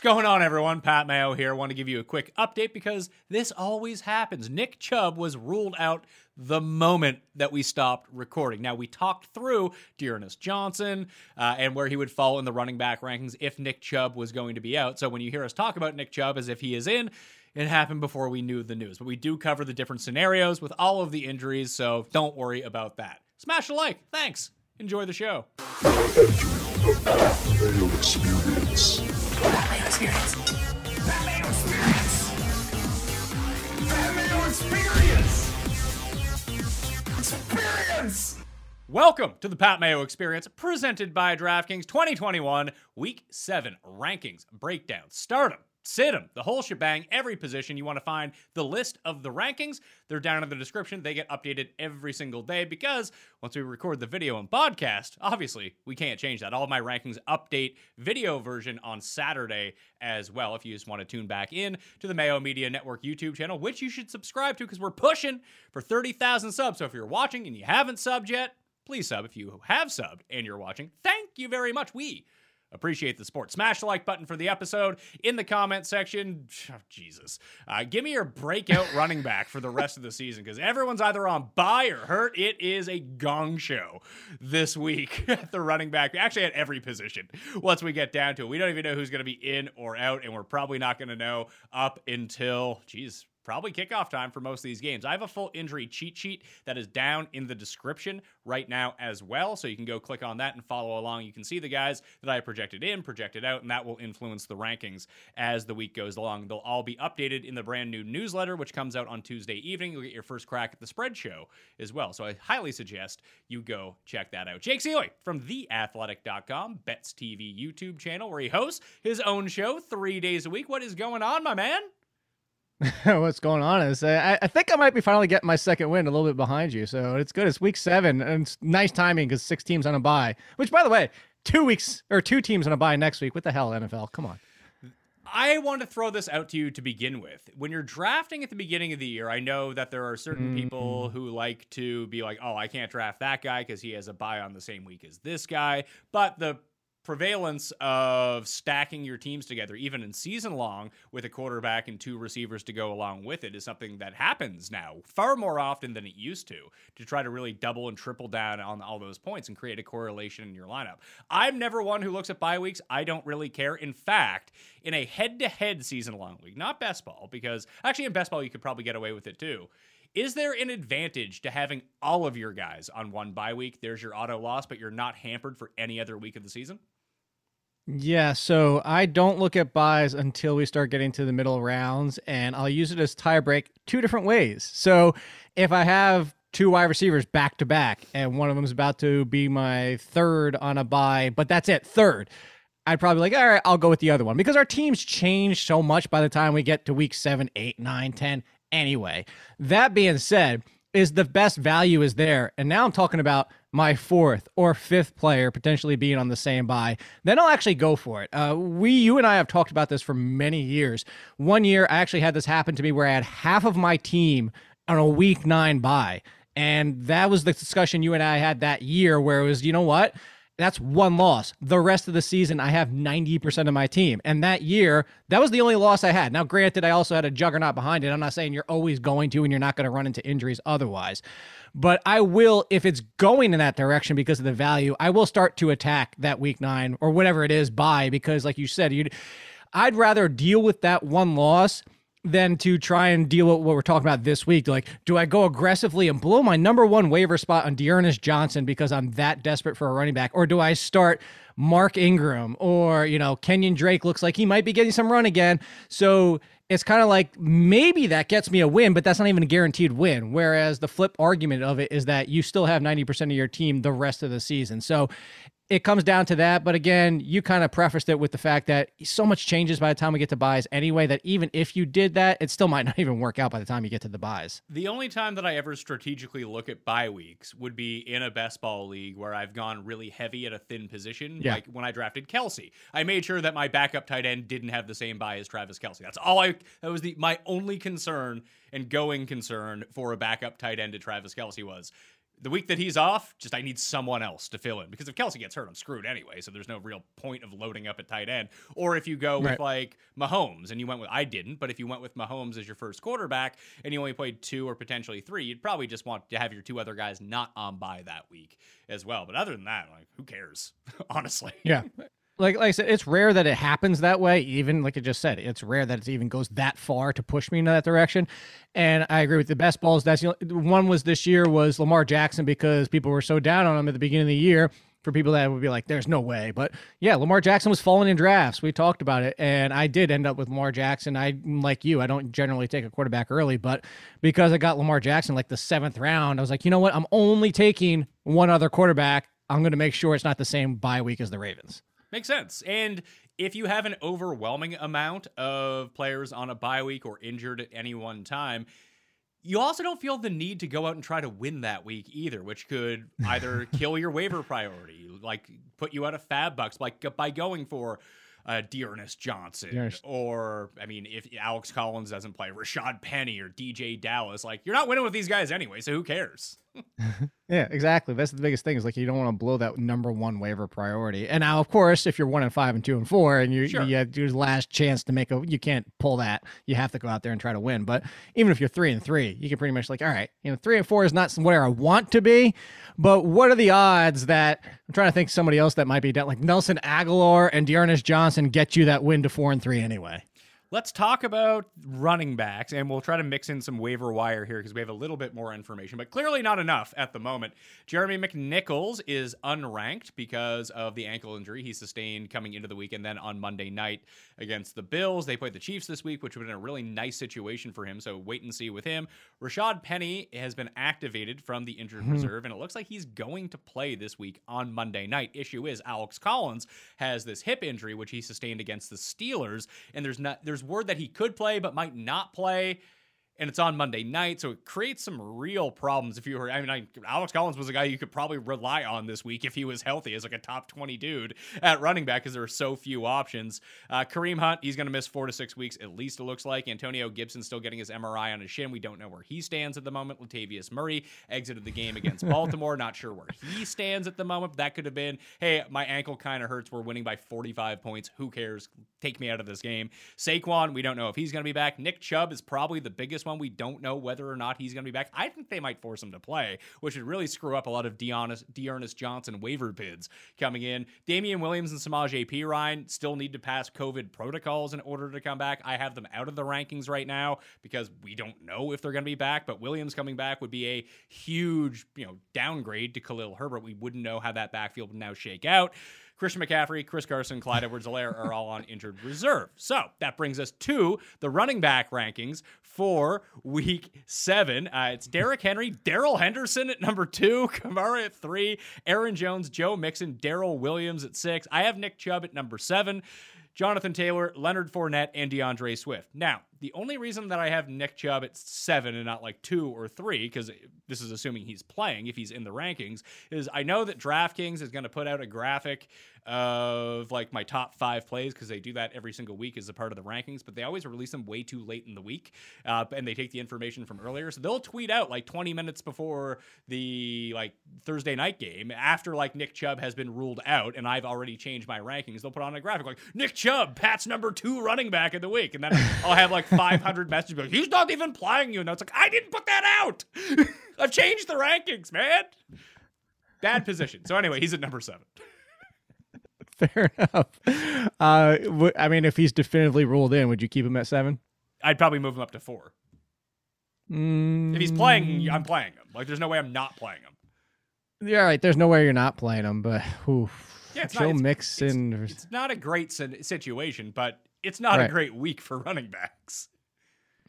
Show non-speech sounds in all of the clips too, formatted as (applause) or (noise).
What's going on, everyone? Pat Mayo here. I want to give you a quick update because this always happens. Nick Chubb was ruled out the moment that we stopped recording. Now, we talked through D'Ernest Johnson uh, and where he would fall in the running back rankings if Nick Chubb was going to be out. So when you hear us talk about Nick Chubb as if he is in, it happened before we knew the news. But we do cover the different scenarios with all of the injuries, so don't worry about that. Smash a like. Thanks. Enjoy the show. Experience. Batman experience. Batman experience. Experience. Welcome to the Pat Mayo Experience, presented by DraftKings 2021 Week 7 Rankings Breakdown. Stardom sit them, the whole shebang, every position. You want to find the list of the rankings, they're down in the description. They get updated every single day because once we record the video and podcast, obviously we can't change that. All my rankings update video version on Saturday as well. If you just want to tune back in to the Mayo Media Network YouTube channel, which you should subscribe to because we're pushing for 30,000 subs. So if you're watching and you haven't subbed yet, please sub. If you have subbed and you're watching, thank you very much. We Appreciate the support. Smash the like button for the episode in the comment section. (sighs) Oh, Jesus. Uh, give me your breakout (laughs) running back for the rest of the season because everyone's either on bye or hurt. It is a gong show this week (laughs) at the running back. Actually, at every position once we get down to it. We don't even know who's going to be in or out, and we're probably not going to know up until, geez, probably kickoff time for most of these games. I have a full injury cheat sheet that is down in the description right now as well. So you can go click on that and follow along. You can see the guys that I projected in, projected out, and that will influence the rankings as the week goes along. They'll all be updated in the brand new newsletter, which comes out on Tuesday evening. You'll get your first crack at the spread show as well. So I highly suggest you go check that out. Jake Ciely from theathletic.com, Bets TV YouTube channel, where he hosts his own show three days a week. What is going on, my man? (laughs) What's going on is uh, I, I, think I might be finally getting my second win a little bit behind you. So it's good. It's week seven and it's nice timing because six teams on a bye, which by the way, two weeks or two teams on a bye next week. What the hell, NFL? Come on. I want to throw this out to you to begin with. When you're drafting at the beginning of the year, I know that there are certain mm-hmm. people who like to be like, oh, I can't draft that guy because he has a bye on the same week as this guy. But the prevalence of stacking your teams together, even in season long, with a quarterback and two receivers to go along with it, is something that happens now far more often than it used to, to try to really double and triple down on all those points and create a correlation in your lineup. I'm never one who looks at bye weeks. I don't really care. In fact, in a head to head season long week, not best ball, because actually in best ball, you could probably get away with it too. Is there an advantage to having all of your guys on one bye week? There's your auto loss, but you're not hampered for any other week of the season? Yeah, so I don't look at byes until we start getting to the middle rounds, and I'll use it as tiebreak two different ways. So if I have two wide receivers back to back, and one of them is about to be my third on a bye, but that's it, third. I'd probably like, all right, I'll go with the other one because our teams change so much by the time we get to week seven, eight, nine, ten anyway. That being said, is the best value is there. And now I'm talking about my fourth or fifth player potentially being on the same bye, then I'll actually go for it. Uh, we, you and I have talked about this for many years. One year, I actually had this happen to me where I had half of my team on a week nine bye. And that was the discussion you and I had that year where it was, you know what? That's one loss. The rest of the season, I have 90% of my team. And that year, that was the only loss I had. Now, granted, I also had a juggernaut behind it. I'm not saying you're always going to and you're not going to run into injuries otherwise. But I will, if it's going in that direction because of the value, I will start to attack that week nine or whatever it is bye because, like you said, you'd. I'd rather deal with that one loss than to try and deal with what we're talking about this week. Like, do I go aggressively and blow my number one waiver spot on D'Ernest Johnson because I'm that desperate for a running back? Or do I start Mark Ingram or, you know, Kenyan Drake looks like he might be getting some run again. So it's kind of like maybe that gets me a win, but that's not even a guaranteed win. Whereas the flip argument of it is that you still have 90% of your team the rest of the season. So it comes down to that. But again, you kind of prefaced it with the fact that so much changes by the time we get to byes anyway, that even if you did that, it still might (laughs) not even work out by the time you get to the byes. The only time that I ever strategically look at bye weeks would be in a best ball league where I've gone really heavy at a thin position. Yeah. Like when I drafted Kelce, I made sure that my backup tight end didn't have the same bye as Travis Kelce. That's all I, that was the, my only concern and going concern for a backup tight end to Travis Kelce was The week that he's off, just I need someone else to fill in because if Kelce gets hurt, I'm screwed anyway. So there's no real point of loading up at tight end. Or if you go with like Mahomes and you went with I didn't, but if you went with Mahomes as your first quarterback and you only played two or potentially three, you'd probably just want to have your two other guys not on bye that week as well. But other than that, like who cares? (laughs) Honestly. Yeah. (laughs) Like, like I said, it's rare that it happens that way. Even like I just said, it's rare that it even goes that far to push me in that direction. And I agree with the best balls. That's the only, one was this year was Lamar Jackson because people were so down on him at the beginning of the year. For people that would be like, "There's no way," but yeah, Lamar Jackson was falling in drafts. We talked about it, and I did end up with Lamar Jackson. I like you. I don't generally take a quarterback early, but because I got Lamar Jackson like the seventh round, I was like, you know what? I'm only taking one other quarterback. I'm going to make sure it's not the same bye week as the Ravens. Makes sense. And if you have an overwhelming amount of players on a bye week or injured at any one time, you also don't feel the need to go out and try to win that week either, which could (laughs) either kill your waiver priority, like put you out of fab bucks, like by going for uh, D'Ernest Johnson, D'Ernest. or I mean, if Alex Collins doesn't play, Rashad Penny or DeeJay Dallas, like you're not winning with these guys anyway, so who cares? (laughs) Yeah, exactly. That's the biggest thing is like you don't want to blow that number one waiver priority. And now, of course, if you're one and five and two and four, and you Sure. you have your last chance to make a, you can't pull that. You have to go out there and try to win. But even if you're three and three, you can pretty much like, all right, you know, three and four is not where I want to be, but what are the odds that I'm trying to think somebody else that might be down, like Nelson Aguilar and D'Ernest Johnson get you that win to four and three anyway. Let's talk about running backs, and we'll try to mix in some waiver wire here because we have a little bit more information, but clearly not enough at the moment. Jeremy McNichols is unranked because of the ankle injury he sustained coming into the week, and then on Monday night against the Bills. They played the Chiefs this week, which would have been a really nice situation for him, so wait and see with him. Rashad Penny has been activated from the injured hmm. reserve, and it looks like he's going to play this week on Monday night. Issue is Alex Collins has this hip injury, which he sustained against the Steelers, and there's not there's word that he could play but might not play. And it's on Monday night, so it creates some real problems. If you were, I mean, I, Alex Collins was a guy you could probably rely on this week if he was healthy as like a top 20 dude at running back because there are so few options. Uh, Kareem Hunt, he's going to miss four to six weeks at least, it looks like. Antonio Gibson still getting his MRI on his shin. We don't know where he stands at the moment. Latavius Murray exited the game against (laughs) Baltimore. Not sure where he stands at the moment. But that could have been, hey, my ankle kind of hurts. We're winning by 45 points. Who cares? Take me out of this game. Saquon, we don't know if he's going to be back. Nick Chubb is probably the biggest one. We don't know whether or not he's going to be back. I think they might force him to play, which would really screw up a lot of D'Ernest, D'Ernest Johnson waiver bids coming in. Damien Williams and Samaj P. Ryan still need to pass COVID protocols in order to come back. I have them out of the rankings right now because we don't know if they're going to be back, but Williams coming back would be a huge, you know, downgrade to Khalil Herbert. We wouldn't know how that backfield would now shake out. Christian McCaffrey, Chris Carson, Clyde Edwards Helaire are all on injured reserve. So that brings us to the running back rankings for week seven. Uh, it's Derrick Henry, Darrell Henderson at number two, (laughs) Kamara at three, Aaron Jones, Joe Mixon, Darrel Williams at six. I have Nick Chubb at number seven. Jonathan Taylor, Leonard Fournette, and D'Andre Swift. Now, the only reason that I have Nick Chubb at seven and not like two or three, because this is assuming he's playing if he's in the rankings, is I know that DraftKings is going to put out a graphic of like my top five plays because they do that every single week as a part of the rankings, but they always release them way too late in the week, uh, and they take the information from earlier, so they'll tweet out like 20 minutes before the like Thursday night game after like Nick Chubb has been ruled out, and I've already changed my rankings. They'll put on a graphic like Nick Chubb, Pat's number two running back of the week, and then I'll have like 500 messages like he's not even playing you, and it's like I didn't put that out. (laughs) I've changed the rankings, man. Bad position. So anyway, he's at number seven. (laughs) Fair enough. Uh, w- I mean, if he's definitively ruled in, would you keep him at seven? I'd probably move him up to four. Mm, If he's playing, I'm playing him. Like there's no way I'm not playing him. yeah, right. There's no way you're not playing him, but oof, Yeah, it's Joe not- it's- Mixon. It's not a great si- situation, but it's not a great week for running backs.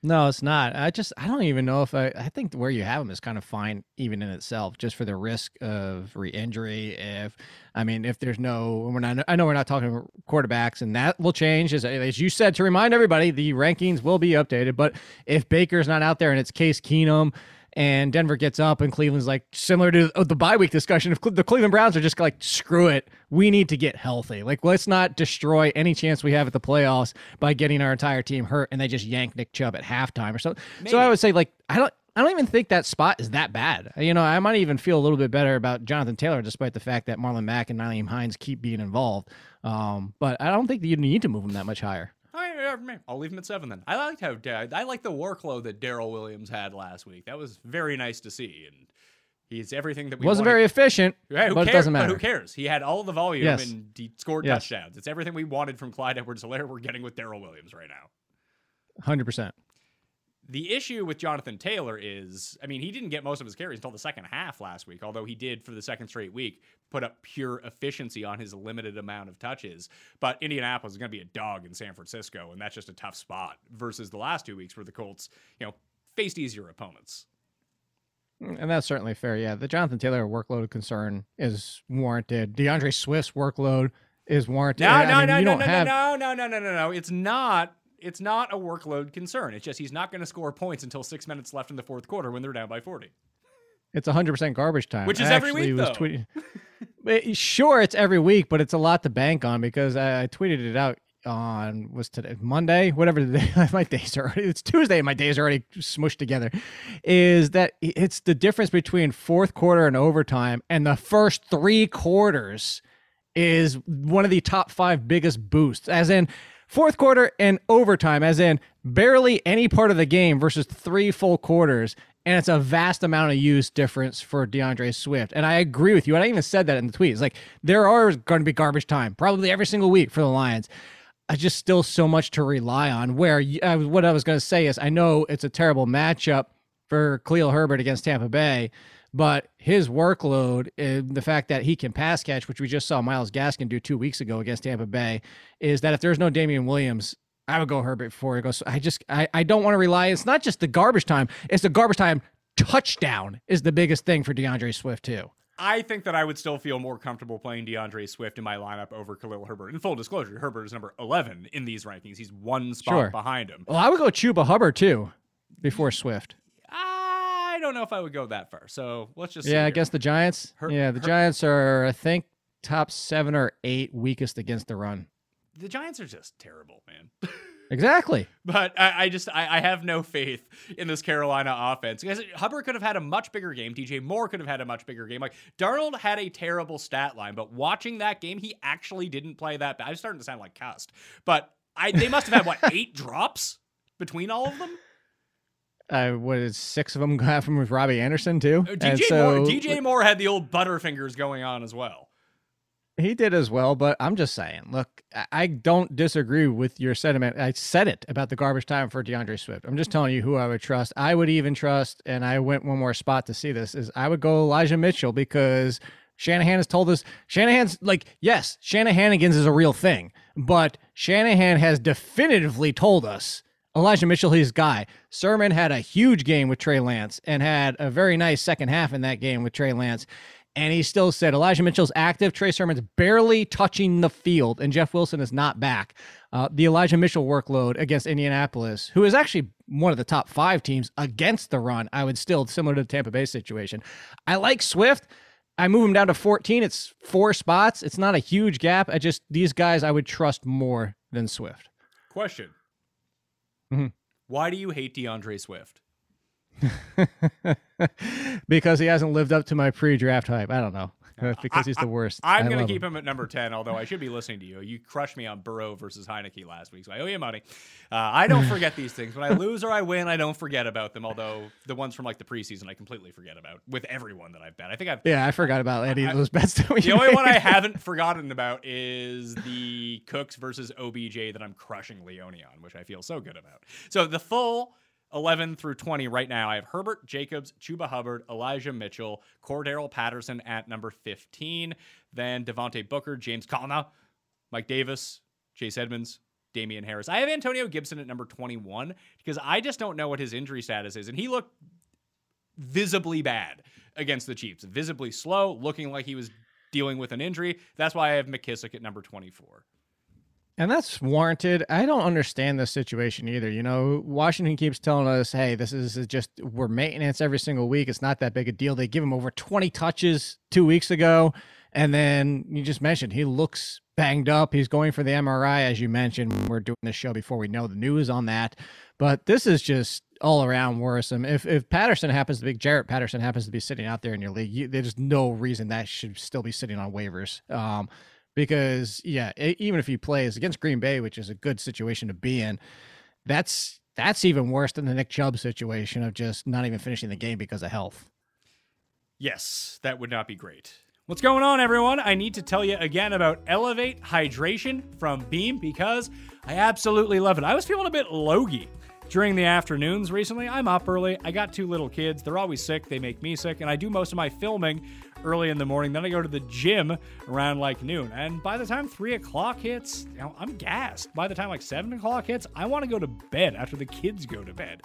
No, it's not. I just I don't even know if I I think where you have him is kind of fine even in itself, just for the risk of re-injury. If I mean, if there's no, we're not. I know we're not talking quarterbacks, and that will change as as you said to remind everybody, the rankings will be updated. But if Baker's not out there and it's Case Keenum. And Denver gets up, and Cleveland's like similar to the bye week discussion. If the Cleveland Browns are just like, screw it, we need to get healthy. Like, let's not destroy any chance we have at the playoffs by getting our entire team hurt, and they just yank Nick Chubb at halftime or something. So I would say, like, I don't. I don't even think that spot is that bad. You know, I might even feel a little bit better about Jonathan Taylor, despite the fact that Marlon Mack and Nyheim Hines keep being involved. Um, but I don't think that you need to move him that much higher. I'll leave him at seven then. I liked how I like the workload that Darrel Williams had last week. That was very nice to see, and he's everything that we wasn't wanted. very efficient. Hey, but cares? it doesn't matter. But who cares? He had all the volume yes. and he scored yes. touchdowns. It's everything we wanted from Clyde Edwards-Helaire. We're getting with Darrel Williams right now. Hundred percent. The issue with Jonathan Taylor is, I mean, he didn't get most of his carries until the second half last week, although he did for the second straight week put up pure efficiency on his limited amount of touches. But Indianapolis is going to be a dog in San Francisco, and that's just a tough spot versus the last two weeks where the Colts, you know, faced easier opponents. Mm, and that's certainly fair. Yeah, the Jonathan Taylor workload concern is warranted. D'Andre Swift's workload is warranted. No, no, I mean, no, no, no, have... no, no, no, no, no, no. It's not. It's not a workload concern. It's just he's not going to score points until six minutes left in the fourth quarter when they're down by forty. It's 100% garbage time. Which is I every week, though. Tweeting, sure, it's every week, but it's a lot to bank on because I, I tweeted it out on was today Monday, whatever the day. (laughs) My days are already. It's Tuesday. and My days are already smushed together. Is that it's the difference between fourth quarter and overtime, and the first three quarters is one of the top five biggest boosts. As in fourth quarter and overtime, as in barely any part of the game versus three full quarters. And it's a vast amount of use difference for D'Andre Swift. And I agree with you. And I even said that in the tweet. It's like there are going to be garbage time probably every single week for the Lions. I just still so much to rely on. Where uh, what I was going to say is, I know it's a terrible matchup for Khalil Herbert against Tampa Bay, but his workload, and the fact that he can pass catch, which we just saw Myles Gaskin do two weeks ago against Tampa Bay, is that if there's no Damien Williams, I would go Herbert before he goes. I just I, I don't want to rely. It's not just the garbage time; it's the garbage time touchdown is the biggest thing for D'Andre Swift too. I think that I would still feel more comfortable playing D'Andre Swift in my lineup over Khalil Herbert. In full disclosure, Herbert is number 11 in these rankings. He's one spot Sure. behind him. Well, I would go Chuba Hubbard too before Swift. Ah, I don't know if I would go that far. So let's just Yeah, I guess the Giants. Her- yeah, the her- Giants are I think top seven or eight weakest against the run. the Giants are just terrible, man. (laughs) Exactly. But I, I just I, I have no faith in this Carolina offense because Hubbard could have had a much bigger game. DJ Moore could have had a much bigger game. Like Darnold had a terrible stat line, but watching that game, he actually didn't play that bad. I'm starting to sound like cussed, but I they must have had what (laughs) eight drops between all of them. Uh, what is six of them (laughs) have from with Robby Anderson too? And DJ so- Moore DJ Moore had the old butterfingers going on as well. He did as well, but I'm just saying, look, I- I don't disagree with your sentiment. I said it about the garbage time for D'Andre Swift. I'm just telling you who I would trust. I would even trust, and I went one more spot to see this, is I would go Elijah Mitchell because Shanahan has told us Shanahan's like, yes, Shanahanigans is a real thing, but Shanahan has definitively told us Elijah Mitchell, his guy. Sermon had a huge game with Trey Lance and had a very nice second half in that game with Trey Lance. And he still said Elijah Mitchell's active, Trey Sermon's barely touching the field, and Jeff Wilson is not back. Uh, the Elijah Mitchell workload against Indianapolis, who is actually one of the top five teams against the run, I would still, similar to the Tampa Bay situation. I like Swift. I move him down to 14. It's four spots. It's not a huge gap. I just, these guys I would trust more than Swift. Question: Mhm. Why do you hate D'Andre Swift? (laughs) because he hasn't lived up to my pre-draft hype. I don't know. (laughs) because he's the worst. I'm going to keep him. him at number 10, although I should be listening to you. You crushed me on Burrow versus Heinicke last week, so I owe you money. Uh, I don't (laughs) forget these things. When I lose or I win, I don't forget about them, although the ones from like the preseason I completely forget about with everyone that I've bet. I think I've. Yeah, I forgot about any of those bets that we The only one I (laughs) haven't forgotten about is the Cooks versus OBJ that I'm crushing Leone on, which I feel so good about. So the full 11 through 20 right now, I have Herbert, Jacobs, Chuba Hubbard, Elijah Mitchell, Cordarrelle Patterson at number 15, then Devontae Booker, James Conner, Mike Davis, Chase Edmonds, Damien Harris. I have Antonio Gibson at number 21 because I just don't know what his injury status is, and he looked visibly bad against the Chiefs, visibly slow, looking like he was dealing with an injury. That's why I have McKissic at number 24. And that's warranted. I don't understand this situation either. You know, Washington keeps telling us, hey, this is just, we're maintenance every single week. It's not that big a deal. They give him over 20 touches two weeks ago. And then you just mentioned he looks banged up. He's going for the MRI, as you mentioned. We're doing this show before we know the news on that. But this is just all around worrisome. If if Patterson happens to be Jaret Patterson happens to be sitting out there in your league, you, there's no reason that should still be sitting on waivers. Um, because yeah, even if he plays against Green Bay, which is a good situation to be in, that's that's even worse than the Nick Chubb situation of just not even finishing the game because of health. Yes, that would not be great. What's going on, everyone? I need to tell you again about Elevate Hydration from Beam because I absolutely love it. I was feeling a bit logy during the afternoons recently. I'm up early. I got two little kids. They're always sick. They make me sick. And I do most of my filming early in the morning. Then I go to the gym around like noon. And by the time three o'clock hits, you know, I'm gassed. By the time like seven o'clock hits, I want to go to bed after the kids go to bed.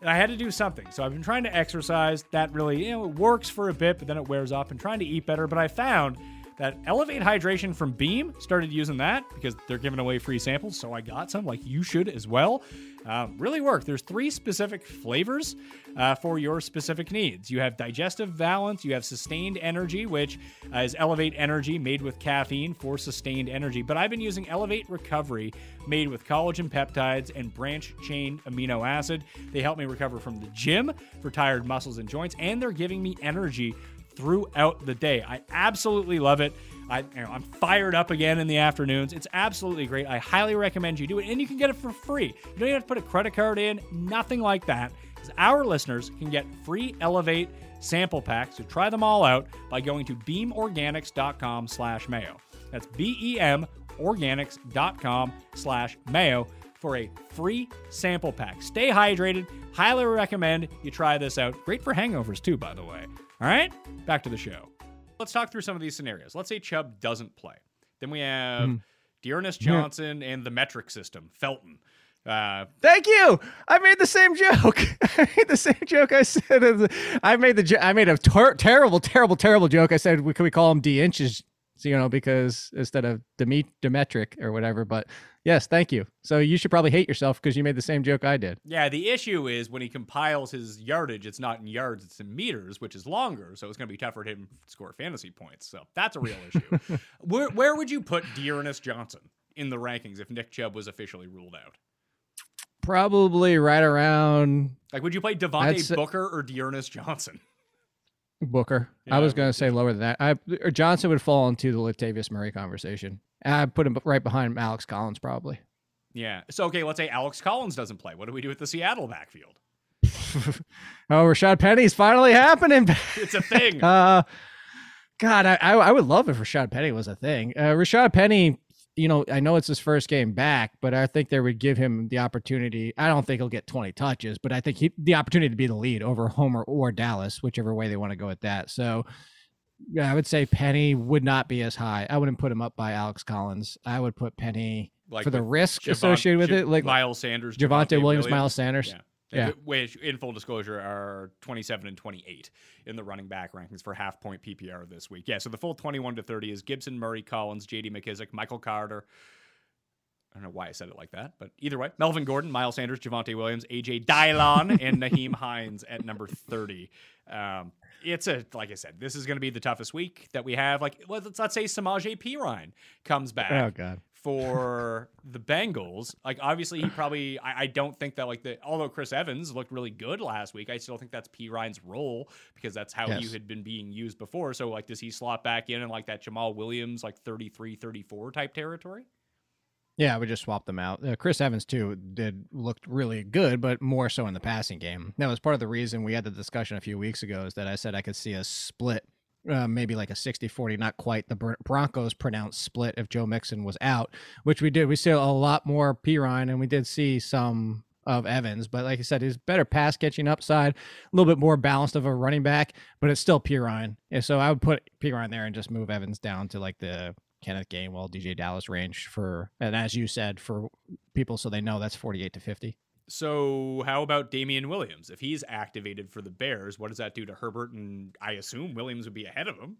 And I had to do something. So I've been trying to exercise. That really, you know, it works for a bit, but then it wears off and trying to eat better. But I found that Elevate Hydration from Beam started using that because they're giving away free samples. So I got some, like you should as well. Uh, really work. There's three specific flavors uh, for your specific needs. You have digestive balance, you have sustained energy, which uh, is Elevate Energy made with caffeine for sustained energy. But I've been using Elevate Recovery made with collagen peptides and branch chain amino acid. They help me recover from the gym for tired muscles and joints, and they're giving me energy throughout the day. I absolutely love it. I, I'm fired up again in the afternoons. It's absolutely great. I highly recommend you do it, and you can get it for free. You don't even have to put a credit card in, nothing like that. Our listeners can get free Elevate sample packs. So try them all out by going to beamorganics.com slash mayo. That's B-E-M organics.com slash mayo for a free sample pack. Stay hydrated. Highly recommend you try this out. Great for hangovers too, by the way. All right, back to the show. Let's talk through some of these scenarios. Let's say Chubb doesn't play. Then we have mm. D'Ernest Johnson and the metric system, Felton. Uh, Thank you. I made the same joke. (laughs) I made the same joke. I said I made the I made a ter- terrible, terrible, terrible joke. I said, "Can we call him D inches?" You know, because instead of Demet- Demetric or whatever. But Yes, thank you. So you should probably hate yourself because you made the same joke I did. Yeah, the issue is when he compiles his yardage, it's not in yards, it's in meters, which is longer. So it's going to be tougher for him to score fantasy points. So that's a real issue. (laughs) where, where would you put D'Ernest Johnson in the rankings if Nick Chubb was officially ruled out? Probably right around. Like, would you play Devontae. Booker or D'Ernest Johnson? Booker. Yeah, I was going to say lower than that. I, Johnson would fall into the Latavius Murray conversation. I put him right behind Alex Collins, probably. Yeah. So okay, let's say Alex Collins doesn't play. What do we do with the Seattle backfield? (laughs) oh, Rashad Penny's finally happening. (laughs) it's a thing. (laughs) uh, God, I, I would love if Rashad Penny was a thing. Uh, Rashad Penny, you know, I know it's his first game back, but I think they would give him the opportunity. I don't think he'll get 20 touches, but I think he, the opportunity to be the lead over Homer or Dallas, whichever way they want to go with that. So yeah, I would say Penny would not be as high. I wouldn't put him up by Alex Collins. I would put Penny like for the risk Javon, associated with J- it, like Miles Sanders, Javonte, Williams, Williams, Miles Sanders. Yeah. Yeah. Which, in full disclosure, are 27 and 28 in the running back rankings for half point PPR this week. Yeah, so the full 21 to 30 is Gibson, Murray, Collins, JD McKissic, Michael Carter. I don't know why I said it like that, but either way, Melvin Gordon, Miles Sanders, Javonte Williams, AJ Dillon, (laughs) and Nyheim Hines at number 30. Um, it's a like I said, this is going to be the toughest week that we have. Like let's let's say Samaje Perine comes back. Oh God. For the Bengals, like obviously he probably I, I, don't think that like the although Chris Evans looked really good last week, I still think that's Perine's role because that's how yes. he had been being used before. So like does he slot back in in like that Jamaal Williams like 33 34 type territory? Yeah, we just swapped them out. Uh, Chris Evans too did looked really good, but more so in the passing game. That was part of the reason we had the discussion a few weeks ago. Is that I said I could see a split, uh, maybe like a 60-40, not quite the Broncos pronounced split if Joe Mixon was out, which we did. We saw a lot more Perine, and we did see some of Evans, but like I said, he's better pass catching upside, a little bit more balanced of a running back, but it's still Perine. And so I would put Perine there and just move Evans down to like the Kenneth Gainwell, DeeJay Dallas range for, and as you said, for people so they know that's 48 to 50. So, how about Damien Williams? If he's activated for the Bears, what does that do to Herbert? And I assume Williams would be ahead of him.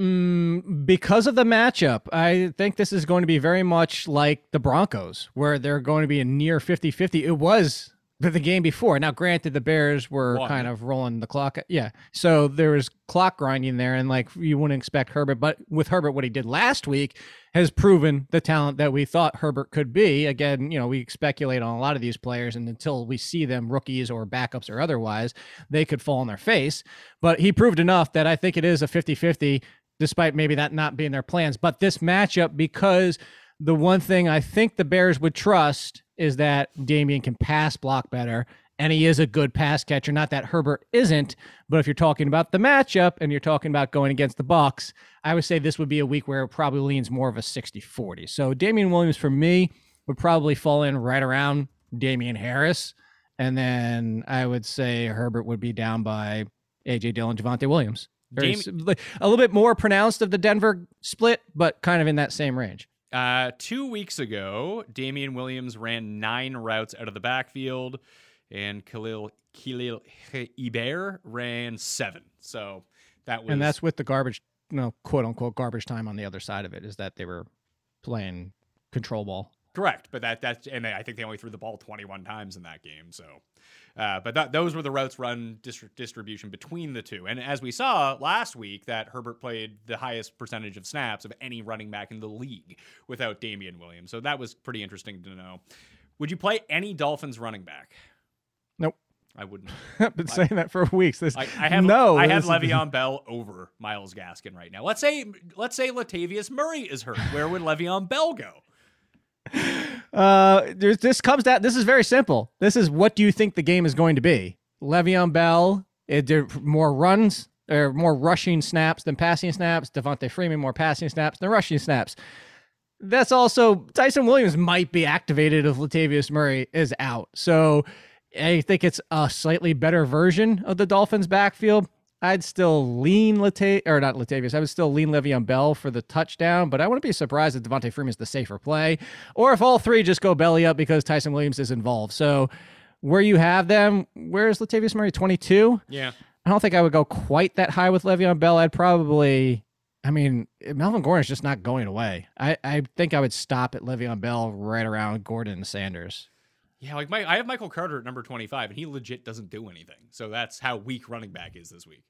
Mm, because of the matchup, I think this is going to be very much like the Broncos, where they're going to be a near 50 50. It was but the game before. Now, granted, the Bears were kind of rolling the clock. Yeah, so there was clock grinding there, and like you wouldn't expect Herbert, but with Herbert, what he did last week has proven the talent that we thought Herbert could be. Again, you know, we speculate on a lot of these players, and until we see them rookies or backups or otherwise, they could fall on their face. But he proved enough that I think it is a 50 50, despite maybe that not being their plans. But this matchup, because the one thing I think the Bears would trust is that Damien can pass block better and he is a good pass catcher. Not that Herbert isn't, but if you're talking about the matchup and you're talking about going against the Bucks, I would say this would be a week where it probably leans more of a 60-40. So Damien Williams for me would probably fall in right around Damien Harris. And then I would say Herbert would be down by AJ Dillon, Javonte Williams. Very, a little bit more pronounced of the Denver split, but kind of in that same range. Uh, two weeks ago, Damien Williams ran nine routes out of the backfield, and Khalil Khalil Herbert ran seven. So that was and that's with the garbage, you know, quote unquote garbage time on the other side of it is that they were playing control ball. correct. But that that's and I think they only threw the ball 21 times in that game. So, uh, but that, those were the routes run distri- distribution between the two. And as we saw last week, that Herbert played the highest percentage of snaps of any running back in the league without Damien Williams. So that was pretty interesting to know. Would you play any Dolphins running back? Nope. I wouldn't. (laughs) I've been saying that for weeks. This I, I have no. I have Le'Veon Bell over Myles Gaskin right now. Let's say let's say Latavius Murray is hurt. Where would Le'Veon Bell go? Uh, this comes down. This is very simple. This is what do you think the game is going to be? Le'Veon Bell, it did more runs or more rushing snaps than passing snaps. Devonta Freeman more passing snaps than rushing snaps. That's also Ty'Son Williams might be activated if Latavius Murray is out. So I think it's a slightly better version of the Dolphins backfield. I'd still lean Latav or not Latavius. I would still lean Le'Veon Bell for the touchdown, but I wouldn't be surprised if Devonta Freeman's the safer play, or if all three just go belly up because Ty'Son Williams is involved. So where you have them, where's Latavius Murray? Twenty two. Yeah. I don't think I would go quite that high with Le'Veon Bell. I'd probably, I mean, Melvin Gordon's just not going away. I, I think I would stop at Le'Veon Bell right around Gordon and Sanders. Yeah, like my, I have Michael Carter at number 25, and he legit doesn't do anything. So that's how weak running back is this week.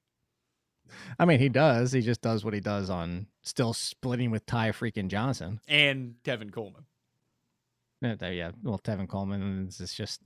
I mean, he does. He just does what he does on still splitting with Ty freaking Johnson. And Tevin Coleman. There- Yeah, well, Tevin Coleman is just.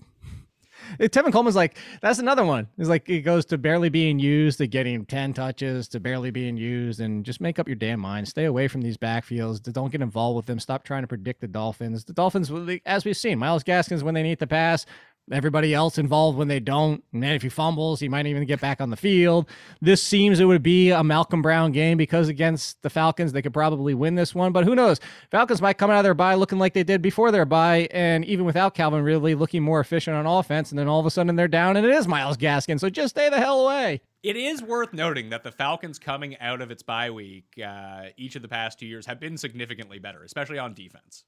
(laughs) Tevin Coleman's like that's another one. It's like it goes to barely being used to getting ten touches to barely being used, and just make up your damn mind. Stay away from these backfields. Don't get involved with them. Stop trying to predict the Dolphins. The Dolphins, as we've seen, Myles Gaskins when they need to pass. Everybody else involved when they don't. And then if he fumbles, he might even get back on the field. This seems it would be a Malcolm Brown game because against the Falcons, they could probably win this one. But who knows? Falcons might come out of their bye looking like they did before their bye, and even without Calvin Ridley looking more efficient on offense. And then all of a sudden they're down, and it is Myles Gaskin. So just stay the hell away. It is worth noting that the Falcons coming out of its bye week, uh, each of the past two years, have been significantly better, especially on defense.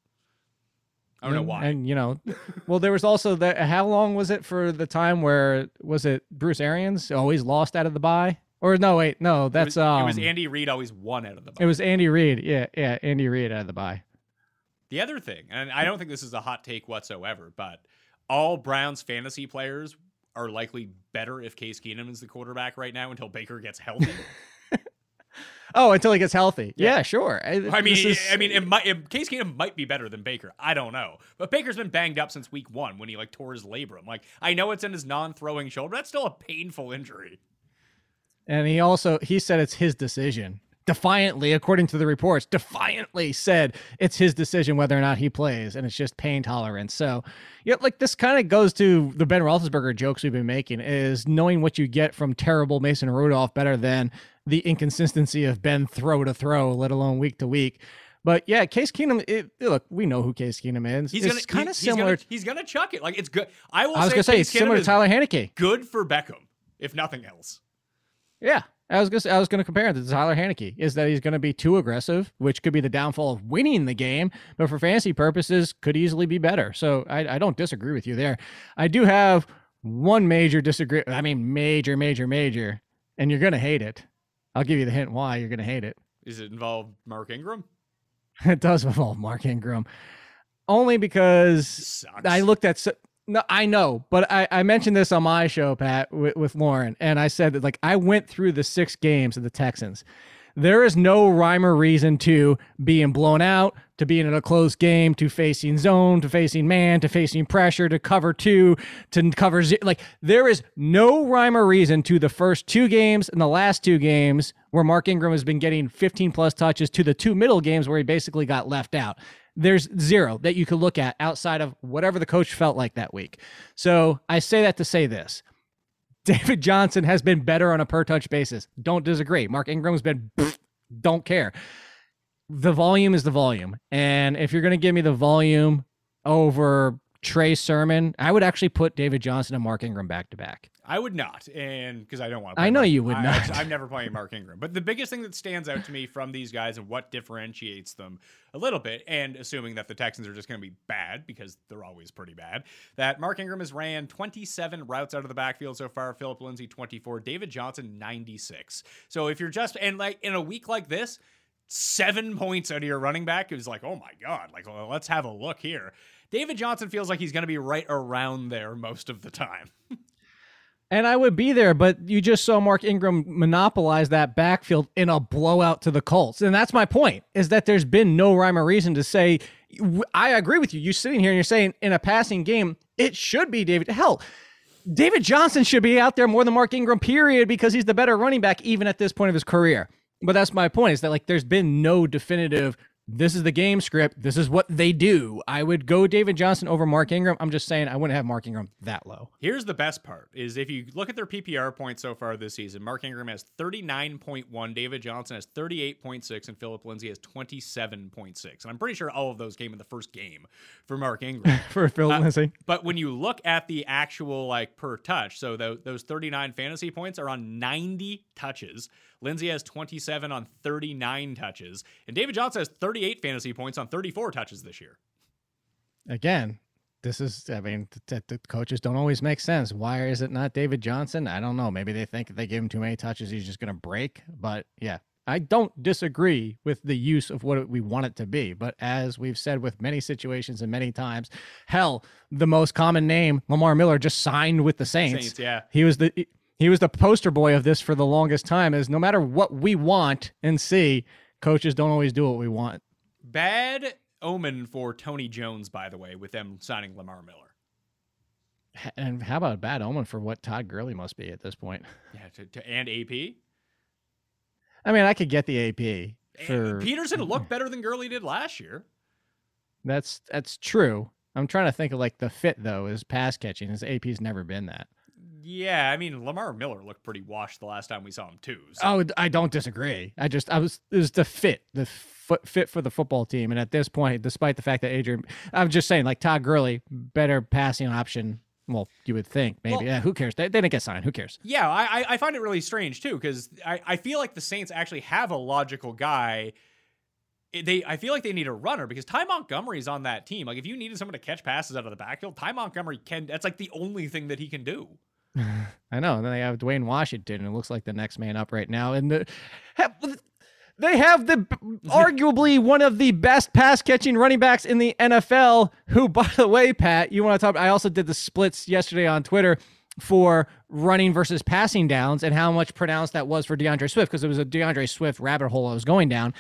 I don't know why. And you know, well, there was also the how long was it for the time where was it Bruce Arians always lost out of the bye? Or no, wait, no, it, that's was, um, it was Andy Reid always won out of the bye. It was Andy Reid. Yeah, yeah, Andy Reid out of the bye. The other thing, and I don't think this is a hot take whatsoever, but all Browns fantasy players are likely better if Case Keenum is the quarterback right now until Baker gets healthy. (laughs) Oh, until he gets healthy. Yeah. Yeah, sure. I mean, is- I mean, it might, it, Case Keenum might be better than Baker. I don't know, but Baker's been banged up since week one when he like tore his labrum. Like, I know it's in his non-throwing shoulder, but that's still a painful injury. and he also he said it's his decision. Defiantly, according to the reports, defiantly said it's his decision whether or not he plays, and it's just pain tolerance. So, yeah, like this kind of goes to the Ben Roethlisberger jokes we've been making: is knowing what you get from terrible Mason Rudolph better than the inconsistency of Ben throw to throw, let alone week to week. But yeah, Case Keenum. It, look, we know who Case Keenum is. He's it's kind of he's- he's similar. Gonna, he's gonna chuck it. Like it's good. I will. I was say gonna say Case it's similar to Taylor Heinicke. Good for Beckham, if nothing else. Yeah. I was gonna say, I was gonna compare it to Taylor Heinicke. Is that he's gonna be too aggressive, which could be the downfall of winning the game, but for fantasy purposes, could easily be better. So I, I don't disagree with you there. I do have one major disagree. I mean, major, major, major, and you're gonna hate it. I'll give you the hint why you're gonna hate it. Is it involve Mark Ingram? (laughs) It does involve Mark Ingram, only because Sucks. I looked at. So, No, I know, but I, I mentioned this on my show, Pat, with, with Lauren, and I said that like I went through the six games of the Texans. There is no rhyme or reason to being blown out, to being in a close game, to facing zone, to facing man, to facing pressure, to cover two, to cover zero. Like there is no rhyme or reason to the first two games and the last two games where Mark Ingram has been getting 15 plus touches to the two middle games where he basically got left out there's zero that you could look at outside of whatever the coach felt like that week. So I say that to say this. David Johnson has been better on a per touch basis. Don't disagree. Mark Ingram's been don't care. The volume is the volume. And if you're going to give me the volume over Trey Sermon, I would actually put David Johnson and Mark Ingram back to back. I would not, and because I don't want. to I know Mark, you would I, not. I'm never playing Mark Ingram, but the biggest thing that stands out to me from these guys and what differentiates them a little bit, and assuming that the Texans are just going to be bad because they're always pretty bad, that Mark Ingram has ran 27 routes out of the backfield so far. Philip Lindsay 24, David Johnson 96. So if you're just and like in a week like this. Seven points out of your running back is like, oh my God, like, well, let's have a look here. David Johnson feels like he's going to be right around there most of the time. (laughs) And I would be there, but you just saw Mark Ingram monopolize that backfield in a blowout to the Colts. And that's my point, is that there's been no rhyme or reason to say, I agree with you. You're sitting here and you're saying in a passing game, it should be David. Hell, David Johnson should be out there more than Mark Ingram, period, because he's the better running back, even at this point of his career. But that's my point, is that like there's been no definitive this is the game script. This is what they do. I would go David Johnson over Mark Ingram. I'm just saying I wouldn't have Mark Ingram that low. Here's the best part is if you look at their PPR points so far this season, Mark Ingram has 39.1, David Johnson has 38.6, and Philip Lindsay has 27.6. And I'm pretty sure all of those came in the first game for Mark Ingram. (laughs) for Philip uh, Lindsay. But when you look at the actual like per touch, so the, those 39 fantasy points are on 90 touches. Lindsay has 27 on 39 touches, and David Johnson has 38 fantasy points on 34 touches this year. Again, this is, I mean, the, the, coaches don't always make sense. Why is it not David Johnson? I don't know. Maybe they think if they give him too many touches, he's just going to break. But yeah, I don't disagree with the use of what we want it to be. But as we've said with many situations and many times, hell, the most common name, Lamar Miller, just signed with the Saints. Saints yeah. He was the he was the poster boy of this for the longest time is no matter what we want and see coaches don't always do what we want. Bad omen for tony jones by the way with them signing lamar miller. And how about a bad omen for what todd Gurley must be at this point? Yeah to, to and ap i mean i could get the ap for peterson looked (clears throat) better than Gurley did last year. That's that's true. I'm trying to think of like the fit though is pass catching. His ap's never been that yeah, I mean Lamar Miller looked pretty washed the last time we saw him too. So. Oh, I don't disagree. I just I was it was the fit, the foot fit for the football team, and at this point, despite the fact that Adrian, I'm just saying like Todd Gurley, better passing option. Well, you would think maybe. Well, yeah, who cares? They, they didn't get signed. Who cares? Yeah, I I find it really strange too because I I feel like the Saints actually have a logical guy they I feel like they need a runner because Ty Montgomery's on that team. Like if you needed someone to catch passes out of the backfield, Ty Montgomery can that's like the only thing that he can do. (laughs) I know. And then they have Dwayne Washington, and it looks like the next man up right now. And the, they have the (laughs) arguably one of the best pass catching running backs in the NFL. Who, (laughs) by the way, Pat, you want to talk? I also did the splits yesterday on Twitter for running versus passing downs and how much pronounced that was for D'Andre Swift because it was a D'Andre Swift rabbit hole I was going down.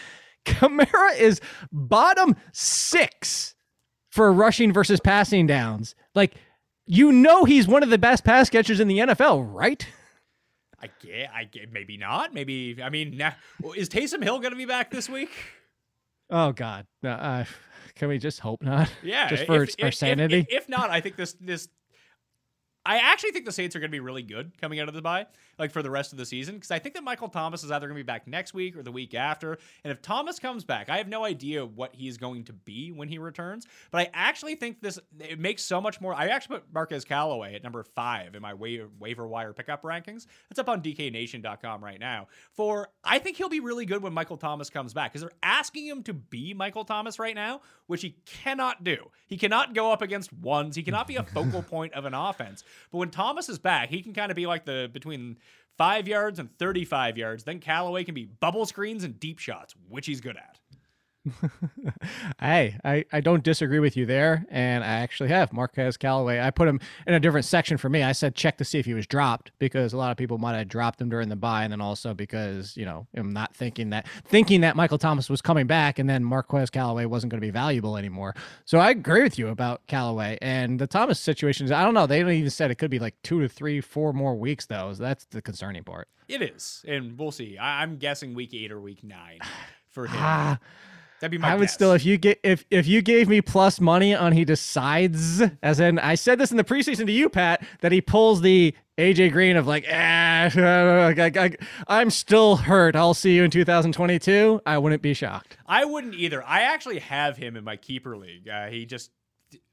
Kamara is bottom six for rushing versus passing downs. Like you know he's one of the best pass catchers in the NFL, right? I get, I get, maybe not. Maybe I mean, now, is Taysom Hill going to be back this week? Oh God, uh, can we just hope not? Yeah, just for if, our if, sanity. If, if, not, I think this this. I actually think the Saints are going to be really good coming out of the bye like for the rest of the season because I think that Michael Thomas is either going to be back next week or the week after. And if Thomas comes back, I have no idea what he's going to be when he returns. But I actually think this it makes so much more. I actually put Marquez Callaway at number five in my waiver, waiver wire pickup rankings. It's up on DKNation.com right now. For I think he'll be really good when Michael Thomas comes back because they're asking him to be Michael Thomas right now, which he cannot do. He cannot go up against ones. He cannot be a focal (laughs) point of an offense. But when Thomas is back, he can kind of be like the between five yards and 35 yards. Then Callaway can be bubble screens and deep shots, which he's good at. (laughs) hey, I, I don't disagree with you there. And I actually have Marquez Callaway. I put him in a different section for me. I said check to see if he was dropped because a lot of people might have dropped him during the bye. And then also because, you know, I'm not thinking that thinking that Michael Thomas was coming back and then Marquez Callaway wasn't going to be valuable anymore. So I agree with you about Callaway. And the Thomas situation I don't know. They even said it could be like two to three, four more weeks, though. So that's the concerning part. It is. And we'll see. I- I'm guessing week eight or week nine (sighs) for him. Ah, Ah. That'd be my I would guess. still if you get if if you gave me plus money on he decides as in I said this in the preseason to you Pat that he pulls the AJ Green of like eh, (laughs) I, am still hurt I'll see you in 2022 I wouldn't be shocked I wouldn't either. I actually have him in my keeper league. Uh, he just.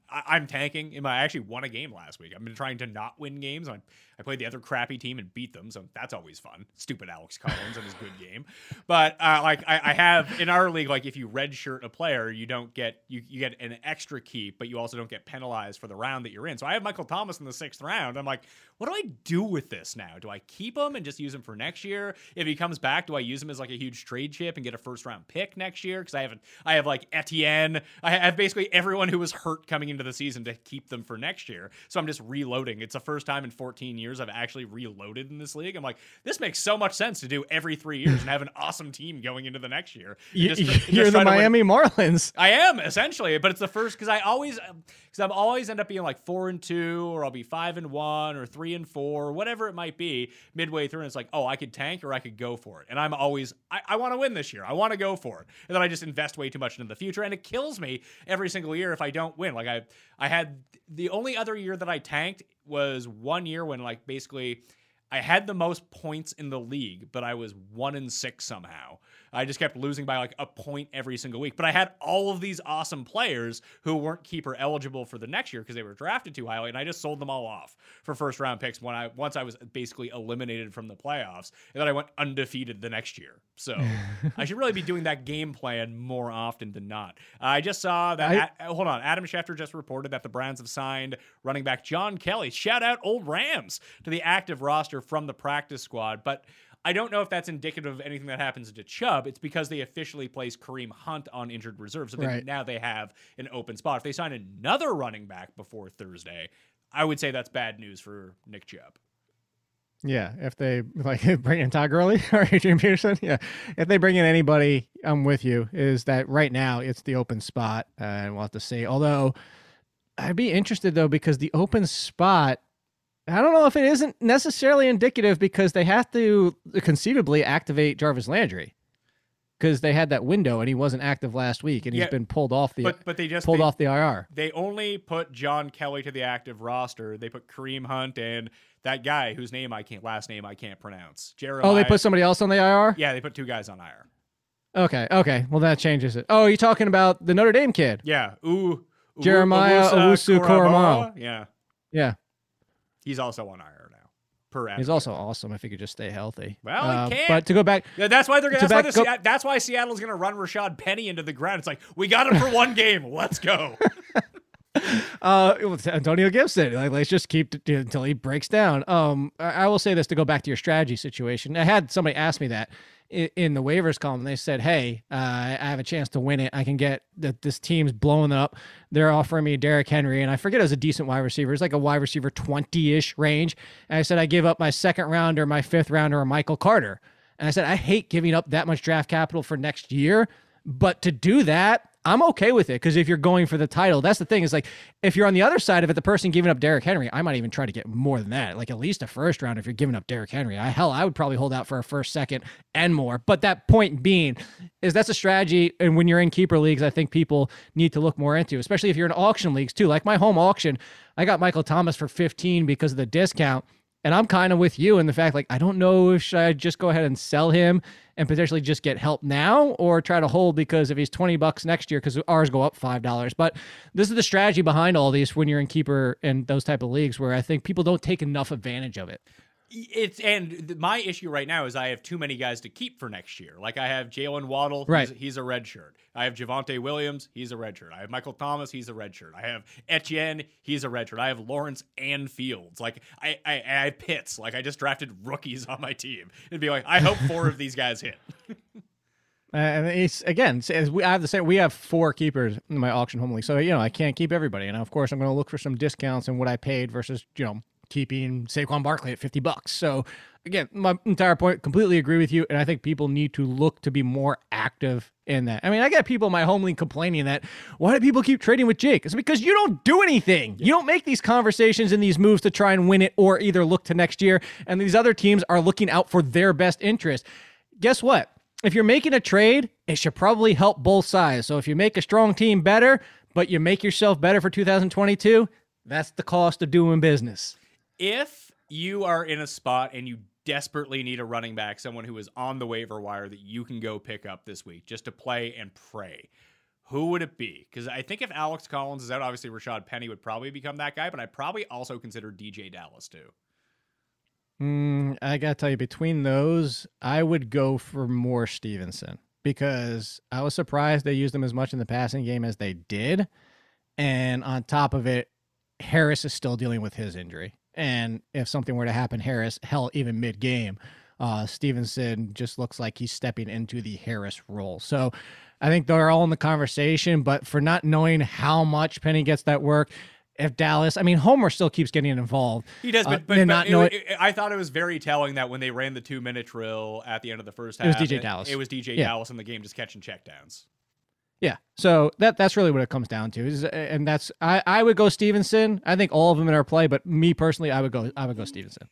I, I'm tanking. In my, I actually won a game last week. I've been trying to not win games. I, I played the other crappy team and beat them, so that's always fun. Stupid Alex Collins and his good game. But uh, like I, I have in our league, like if you redshirt a player, you don't get you, you get an extra keep, but you also don't get penalized for the round that you're in. So I have Michael Thomas in the sixth round. I'm like, what do I do with this now? Do I keep him and just use him for next year? If he comes back, do I use him as like a huge trade chip and get a first round pick next year? Because I haven't, I have like Etienne. I have basically everyone who was hurt coming into the season to keep them for next year. So I'm just reloading. It's the first time in 14 years I've actually reloaded in this league. I'm like, this makes so much sense to do every three years and have an awesome team going into the next year. you, you're the try to win- Miami Marlins I am essentially, but it's the first because I always because I'm always end up being like four and two, or I'll be five and one, or three and four, or whatever it might be. Midway through, and it's like, oh, I could tank or I could go for it, and I'm always I, I want to win this year. I want to go for it, and then I just invest way too much into the future, and it kills me every single year if I don't win. Like I I had the only other year that I tanked was one year when like basically. I had the most points in the league, but I was one and six somehow. I just kept losing by like a point every single week. But I had all of these awesome players who weren't keeper eligible for the next year because they were drafted too highly, and I just sold them all off for first round picks when I once I was basically eliminated from the playoffs, and then I went undefeated the next year. So (laughs) I should really be doing that game plan more often than not. I just saw that. I- hold on, Adam Schefter just reported that the Browns have signed running back John Kelly. Shout out old Rams to the active roster from the practice squad, but. I don't know if that's indicative of anything that happens to Chubb. It's because they officially placed Kareem Hunt on injured reserve. So then Right. now they have an open spot. If they sign another running back before Thursday, I would say that's bad news for Nick Chubb. Yeah, if they like (laughs) bring in Todd Gurley (laughs) or Adrian Peterson, yeah, if they bring in anybody, I'm with you. Is that right now it's the open spot, uh, and we'll have to see. Although I'd be interested though because the open spot, I don't know if it isn't necessarily indicative because they have to conceivably activate Jarvis Landry because they had that window and he wasn't active last week and Yeah, he's been pulled off the But but they just pulled they, off the IR. they only put John Kelly to the active roster. They put Kareem Hunt and that guy whose name I can't last name I can't pronounce. Jeremiah. Oh, they put somebody else on the IR. yeah, they put two guys on IR. Okay, okay. Well, that changes it. Oh, you're talking about the Notre Dame kid? Yeah, ooh, Jeremiah Owusu-Koramoah. Yeah, Yeah. He's also on IR now. Per He's also awesome if he could just stay healthy. Well, he Uh, can't. But to go back, Yeah, that's why they're To that's why, back the, up- Se- that's why Seattle's gonna run Rashaad Penny into the ground. It's like we got him for one (laughs) game. Let's go. (laughs) uh, Antonio Gibson, like let's just keep it until he breaks down. Um, I, I will say this to go back to your strategy situation. I had somebody ask me that in, the waivers column. They said, "Hey, uh, I have a chance to win it. I can get that this team's blowing up. They're offering me Derrick Henry, and I forget it was a decent wide receiver. It's like a wide receiver twenty ish range. And I said I give up my second rounder, my fifth rounder, or Michael Carter. And I said I hate giving up that much draft capital for next year, but to do that." I'm okay with it because if you're going for the title, that's the thing is like if you're on the other side of it, the person giving up Derrick Henry, I might even try to get more than that, like at least a first round if you're giving up Derrick Henry. I hell, I would probably hold out for a first, second, and more. But that point being is that's a strategy, and when you're in keeper leagues, I think people need to look more into, especially if you're in auction leagues too. Like my home auction, I got Michael Thomas for 15 because of the discount. And I'm kind of with you in the fact, like, I don't know if should I just go ahead and sell him and potentially just get help now or try to hold because if he's 20 bucks next year, because ours go up $5. But this is the strategy behind all these when you're in keeper and those type of leagues where I think people don't take enough advantage of it. It's and th- my issue right now is I have too many guys to keep for next year. Like I have Jaylen Waddle, Right. he's, he's a red shirt. I have Javonte Williams, he's a red shirt. I have Michael Thomas, he's a red shirt. I have Etienne, he's a red shirt. I have Lawrence and Fields. Like I, I, I have Pitts. Like I just drafted rookies on my team. It'd be like I hope four of these guys hit. (laughs) Uh, and it's again, as we I have the same. We have four keepers in my auction home league, so you know I can't keep everybody. And of course, I'm going to look for some discounts and what I paid versus you know keeping Saquon Barkley at 50 bucks. So again, my entire point, completely agree with you. And I think people need to look to be more active in that. I mean, I got people in my home league complaining that why do people keep trading with Jake? It's because you don't do anything. Yeah. You don't make these conversations and these moves to try and win it or either look to next year. And these other teams are looking out for their best interest. Guess what? If you're making a trade, it should probably help both sides. So if you make a strong team better, but you make yourself better for 2022, that's the cost of doing business if you are in a spot and you desperately need a running back, someone who is on the waiver wire that you can go pick up this week just to play and pray, who would it be? Because I think if Alex Collins is out, obviously Rashaad Penny would probably become that guy, but I probably also consider DeeJay Dallas too. Mm, I gotta tell you, between those, I would go for more Stevenson because I was surprised they used him as much in the passing game as they did. And on top of it, Harris is still dealing with his injury. And if something were to happen, Harris, hell, even mid game, uh, Stevenson just looks like he's stepping into the Harris role. So I think they're all in the conversation, but for not knowing how much Penny gets that work, if Dallas, I mean, Homer still keeps getting involved. He does, but, uh, but, but not know it, it, I thought it was very telling that when they ran the two minute drill at the end of the first half, it was DeeJay Dallas. It was DJ yeah. Dallas in the game just catching checkdowns. Yeah. So that that's really what it comes down to. Is uh, and that's I, I would go Stevenson. I think all of them in our play, but me personally, I would go I would go Stevenson.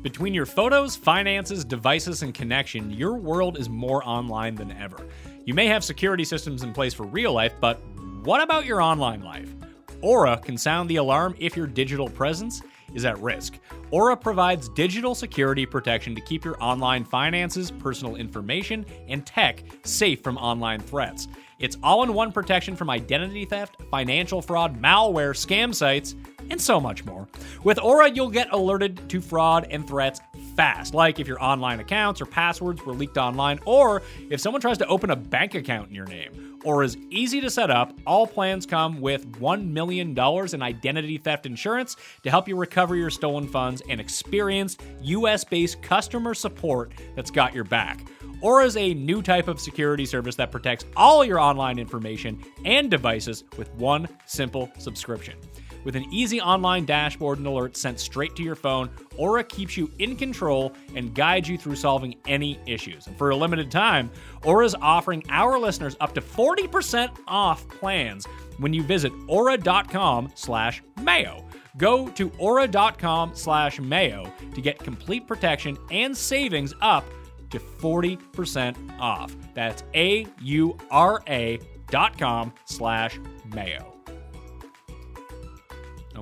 Between your photos, finances, devices, and connection, your world is more online than ever. You may have security systems in place for real life, but what about your online life? Aura can sound the alarm if your digital presence is at risk. Aura provides digital security protection to keep your online finances, personal information, and tech safe from online threats. It's all in one protection from identity theft, financial fraud, malware, scam sites, and so much more. With Aura, you'll get alerted to fraud and threats fast, like if your online accounts or passwords were leaked online, or if someone tries to open a bank account in your name. Aura's easy to set up. All plans come with $1 million in identity theft insurance to help you recover your stolen funds and experienced US based customer support that's got your back. Aura is a new type of security service that protects all your online information and devices with one simple subscription. With an easy online dashboard and alerts sent straight to your phone, Aura keeps you in control and guides you through solving any issues. And for a limited time, Aura is offering our listeners up to 40% off plans when you visit aura.com slash mayo. Go to aura.com slash mayo to get complete protection and savings up to 40% off. That's A-U-R-A dot com slash mayo.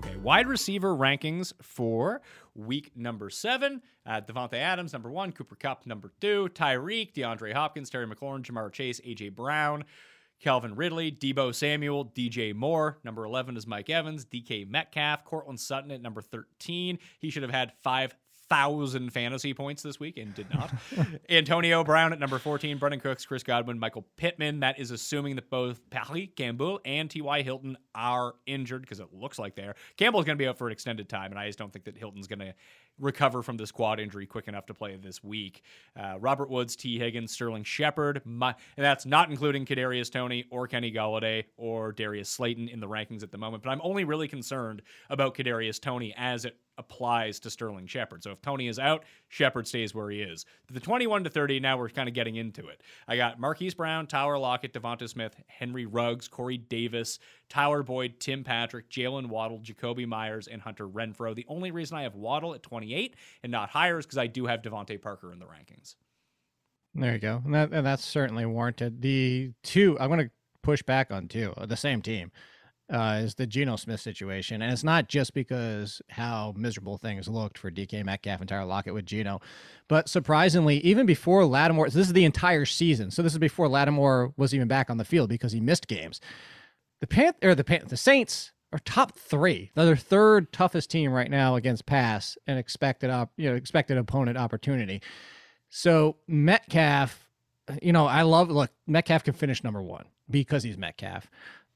Okay, wide receiver rankings for week number seven. Uh, Davante Adams, number one. Cooper Kupp, number two. Tyreek, DeAndre Hopkins, Terry McLaurin, Ja'Marr Chase, A.J. Brown. Calvin Ridley, Deebo Samuel, DJ Moore. Number 11 is Mike Evans, DK Metcalf, Courtland Sutton at number 13. He should have had five thousand fantasy points this week and did not. (laughs) Antonio Brown at number 14, Brandin Cooks, Chris Godwin, Michael Pittman. That is assuming that both Parris Campbell and T.Y. Hilton are injured because it looks like they're. Campbell's going to be out for an extended time, and I just don't think that Hilton's going to recover from this quad injury quick enough to play this week. Uh, Robert Woods, Tee Higgins, Sterling Shepard, my, and that's not including Kadarius Toney or Kenny Golladay or Darius Slayton in the rankings at the moment. But I'm only really concerned about Kadarius Toney as it applies to Sterling Shepard. So if Toney is out, Shepard stays where he is. The 21 to 30, now we're kind of getting into it. I got Marquise Brown, Tyler Lockett, DeVonta Smith, Henry Ruggs, Corey Davis, Tyler Boyd, Tim Patrick, Jaylen Waddle, Jakobi Meyers, and Hunter Renfrow. The only reason I have Waddle at 28 and not higher is because I do have DeVante Parker in the rankings. There you go. And, that, and that's certainly warranted. The two, I'm going to push back on two, the same team uh, is the Geno Smith situation. And it's not just because how miserable things looked for DK Metcalf and Tyler Lockett with Geno, but surprisingly, even before Lattimore, this is the entire season. So this is before Lattimore was even back on the field because he missed games. The Panth or the Pan- the Saints are top three. They're their third toughest team right now against pass and expected up, you know, expected opponent opportunity. So Metcalf, you know, I love look, Metcalf can finish number one because he's Metcalf.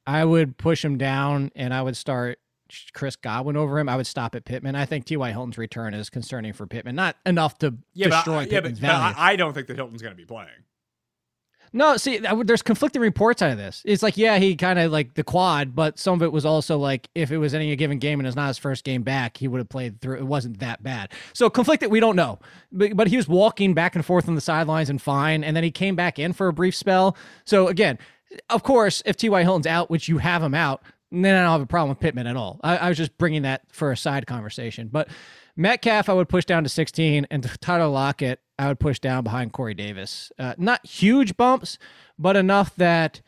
I would push him down and I would start Chris Godwin over him. I would stop at Pittman. I think T.Y. Hilton's return is concerning for Pittman. Not enough to yeah, destroy but, Pittman's yeah, but, value. But I don't think that Hilton's going to be playing. No, see, there's conflicting reports out of this. It's like, yeah, he kind of like the quad, but some of it was also like, if it was any given game and it's not his first game back, he would have played through. It wasn't that bad. So conflicted, we don't know. But, but he was walking back and forth on the sidelines and fine, and then he came back in for a brief spell. So again, of course, if T.Y. Hilton's out, which you have him out, then I don't have a problem with Pittman at all. I, I was just bringing that for a side conversation. But Metcalf, I would push down to 16, and (laughs) Tyler Lockett, I would push down behind Corey Davis. Uh, not huge bumps, but enough that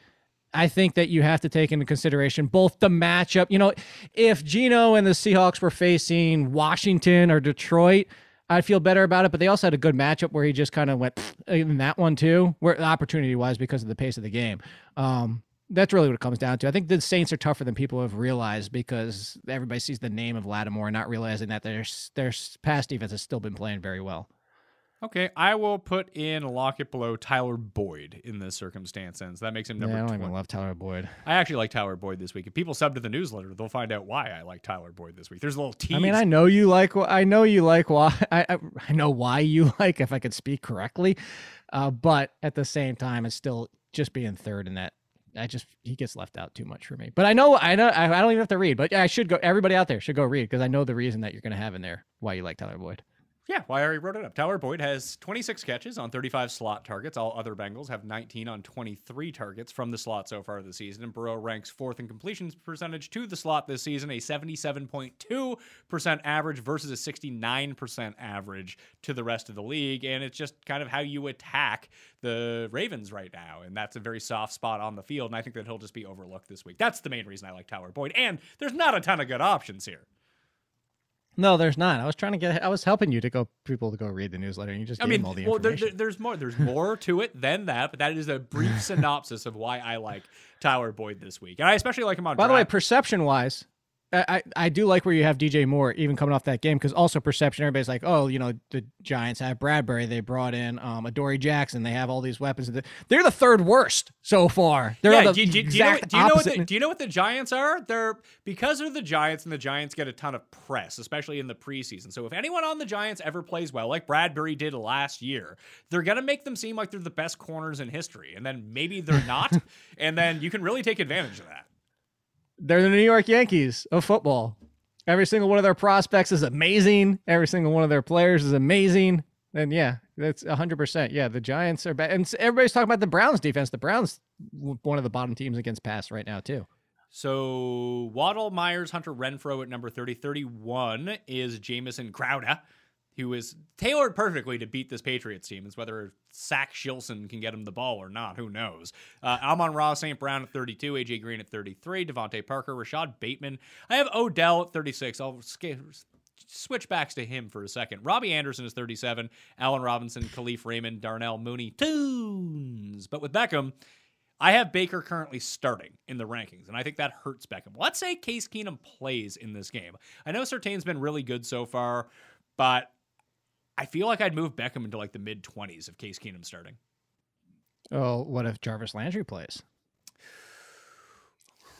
I think that you have to take into consideration both the matchup. You know, if Geno and the Seahawks were facing Washington or Detroit, I'd feel better about it. But they also had a good matchup where he just kind of went (sniffs) in that one too, where the opportunity wise because of the pace of the game. Um, that's really what it comes down to. I think the Saints are tougher than people have realized because everybody sees the name of Lattimore, not realizing that their their past defense has still been playing very well. Okay, I will put in Lockett below Tyler Boyd in this circumstance, since that makes him number. Yeah, I don't 20. even love Tyler Boyd. I actually like Tyler Boyd this week. If people sub to the newsletter, they'll find out why I like Tyler Boyd this week. There's a little tease. I mean, I know you like. I know you like why. (laughs) I I, I know why you (laughs) like. If I could speak correctly, uh, but at the same time, it's still just being third in that I just he gets left out too much for me. But I know I know I, don't even have to read, but I should go. Everybody out there should go read because I know the reason that you're going to have in there why you like Tyler Boyd. Yeah, well, I already wrote it up. Tyler Boyd has 26 catches on 35 slot targets. All other Bengals have 19 on 23 targets from the slot so far this season. And Burrow ranks fourth in completions percentage to the slot this season, a 77.2% average versus a 69% average to the rest of the league. And it's just kind of how you attack the Ravens right now. And that's a very soft spot on the field. And I think that he'll just be overlooked this week. That's the main reason I like Tyler Boyd. And there's not a ton of good options here. No, there's not. I was trying to get. I was helping you to go people to go read the newsletter, and you just. I mean, all the well, there, there's more. There's more to it than that, but that is a brief (laughs) synopsis of why I like Tyler Boyd this week, and I especially like him on. By draft. the way, perception wise, I, I do like where you have DJ Moore even coming off that game because also perception. Everybody's like, oh, you know, the Giants have Bradberry. They brought in um, Adoree Jackson. They have all these weapons. They're the third worst so far. They're yeah, the do, do, do, you know, do, you know, what the, do you know what the Giants are? They're because they're the Giants, and the Giants get a ton of press, especially in the preseason. So if anyone on the Giants ever plays well, like Bradberry did last year, they're gonna make them seem like they're the best corners in history, and then maybe they're not, (laughs) and then you can really take advantage of that. They're the New York Yankees of football. Every single one of their prospects is amazing. Every single one of their players is amazing. And yeah, that's 100%. Yeah, the Giants are bad. And everybody's talking about the Browns defense. The Browns, one of the bottom teams against pass right now, too. So Waddle, Meyers, Hunter Renfrow at number 30. 31 is Jamison Crowder who is tailored perfectly to beat this Patriots team. It's whether Zach Wilson can get him the ball or not. Who knows? Uh, Amon-Ra St. Brown at 32, AJ Green at 33, DeVante Parker, Rashod Bateman. I have Odell at 36. I'll switch backs to him for a second. Robby Anderson is 37, Allen Robinson, Kalif Raymond, Darnell Mooney, Tunes. But with Beckham, I have Baker currently starting in the rankings, and I think that hurts Beckham. Let's say Case Keenum plays in this game. I know Surtain's been really good so far, but I feel like I'd move Beckham into like the mid 20s if Case Keenum starting. Oh, what if Jarvis Landry plays?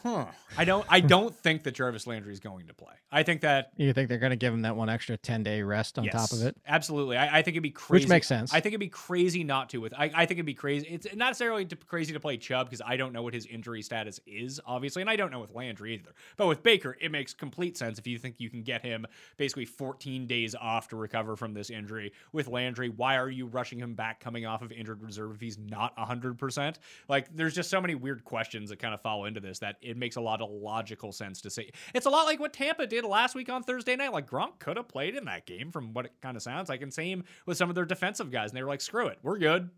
Huh. I don't. I don't think that Jarvis Landry is going to play. I think that you think they're going to give him that one extra ten day rest on yes, top of it. Absolutely. I, I, think it'd be crazy. Which makes sense. I think it'd be crazy not to. With I, I think it'd be crazy. It's not necessarily to, crazy to play Chubb because I don't know what his injury status is, obviously, and I don't know with Landry either. But with Baker, it makes complete sense if you think you can get him basically 14 days off to recover from this injury. With Landry, why are you rushing him back coming off of injured reserve if he's not 100? percent Like, there's just so many weird questions that kind of fall into this that it makes a lot of logical sense to say. It's a lot like what Tampa did last week on Thursday night. Like Gronk could have played in that game from what it kind of sounds like. And same with some of their defensive guys. And they were like, screw it. We're good.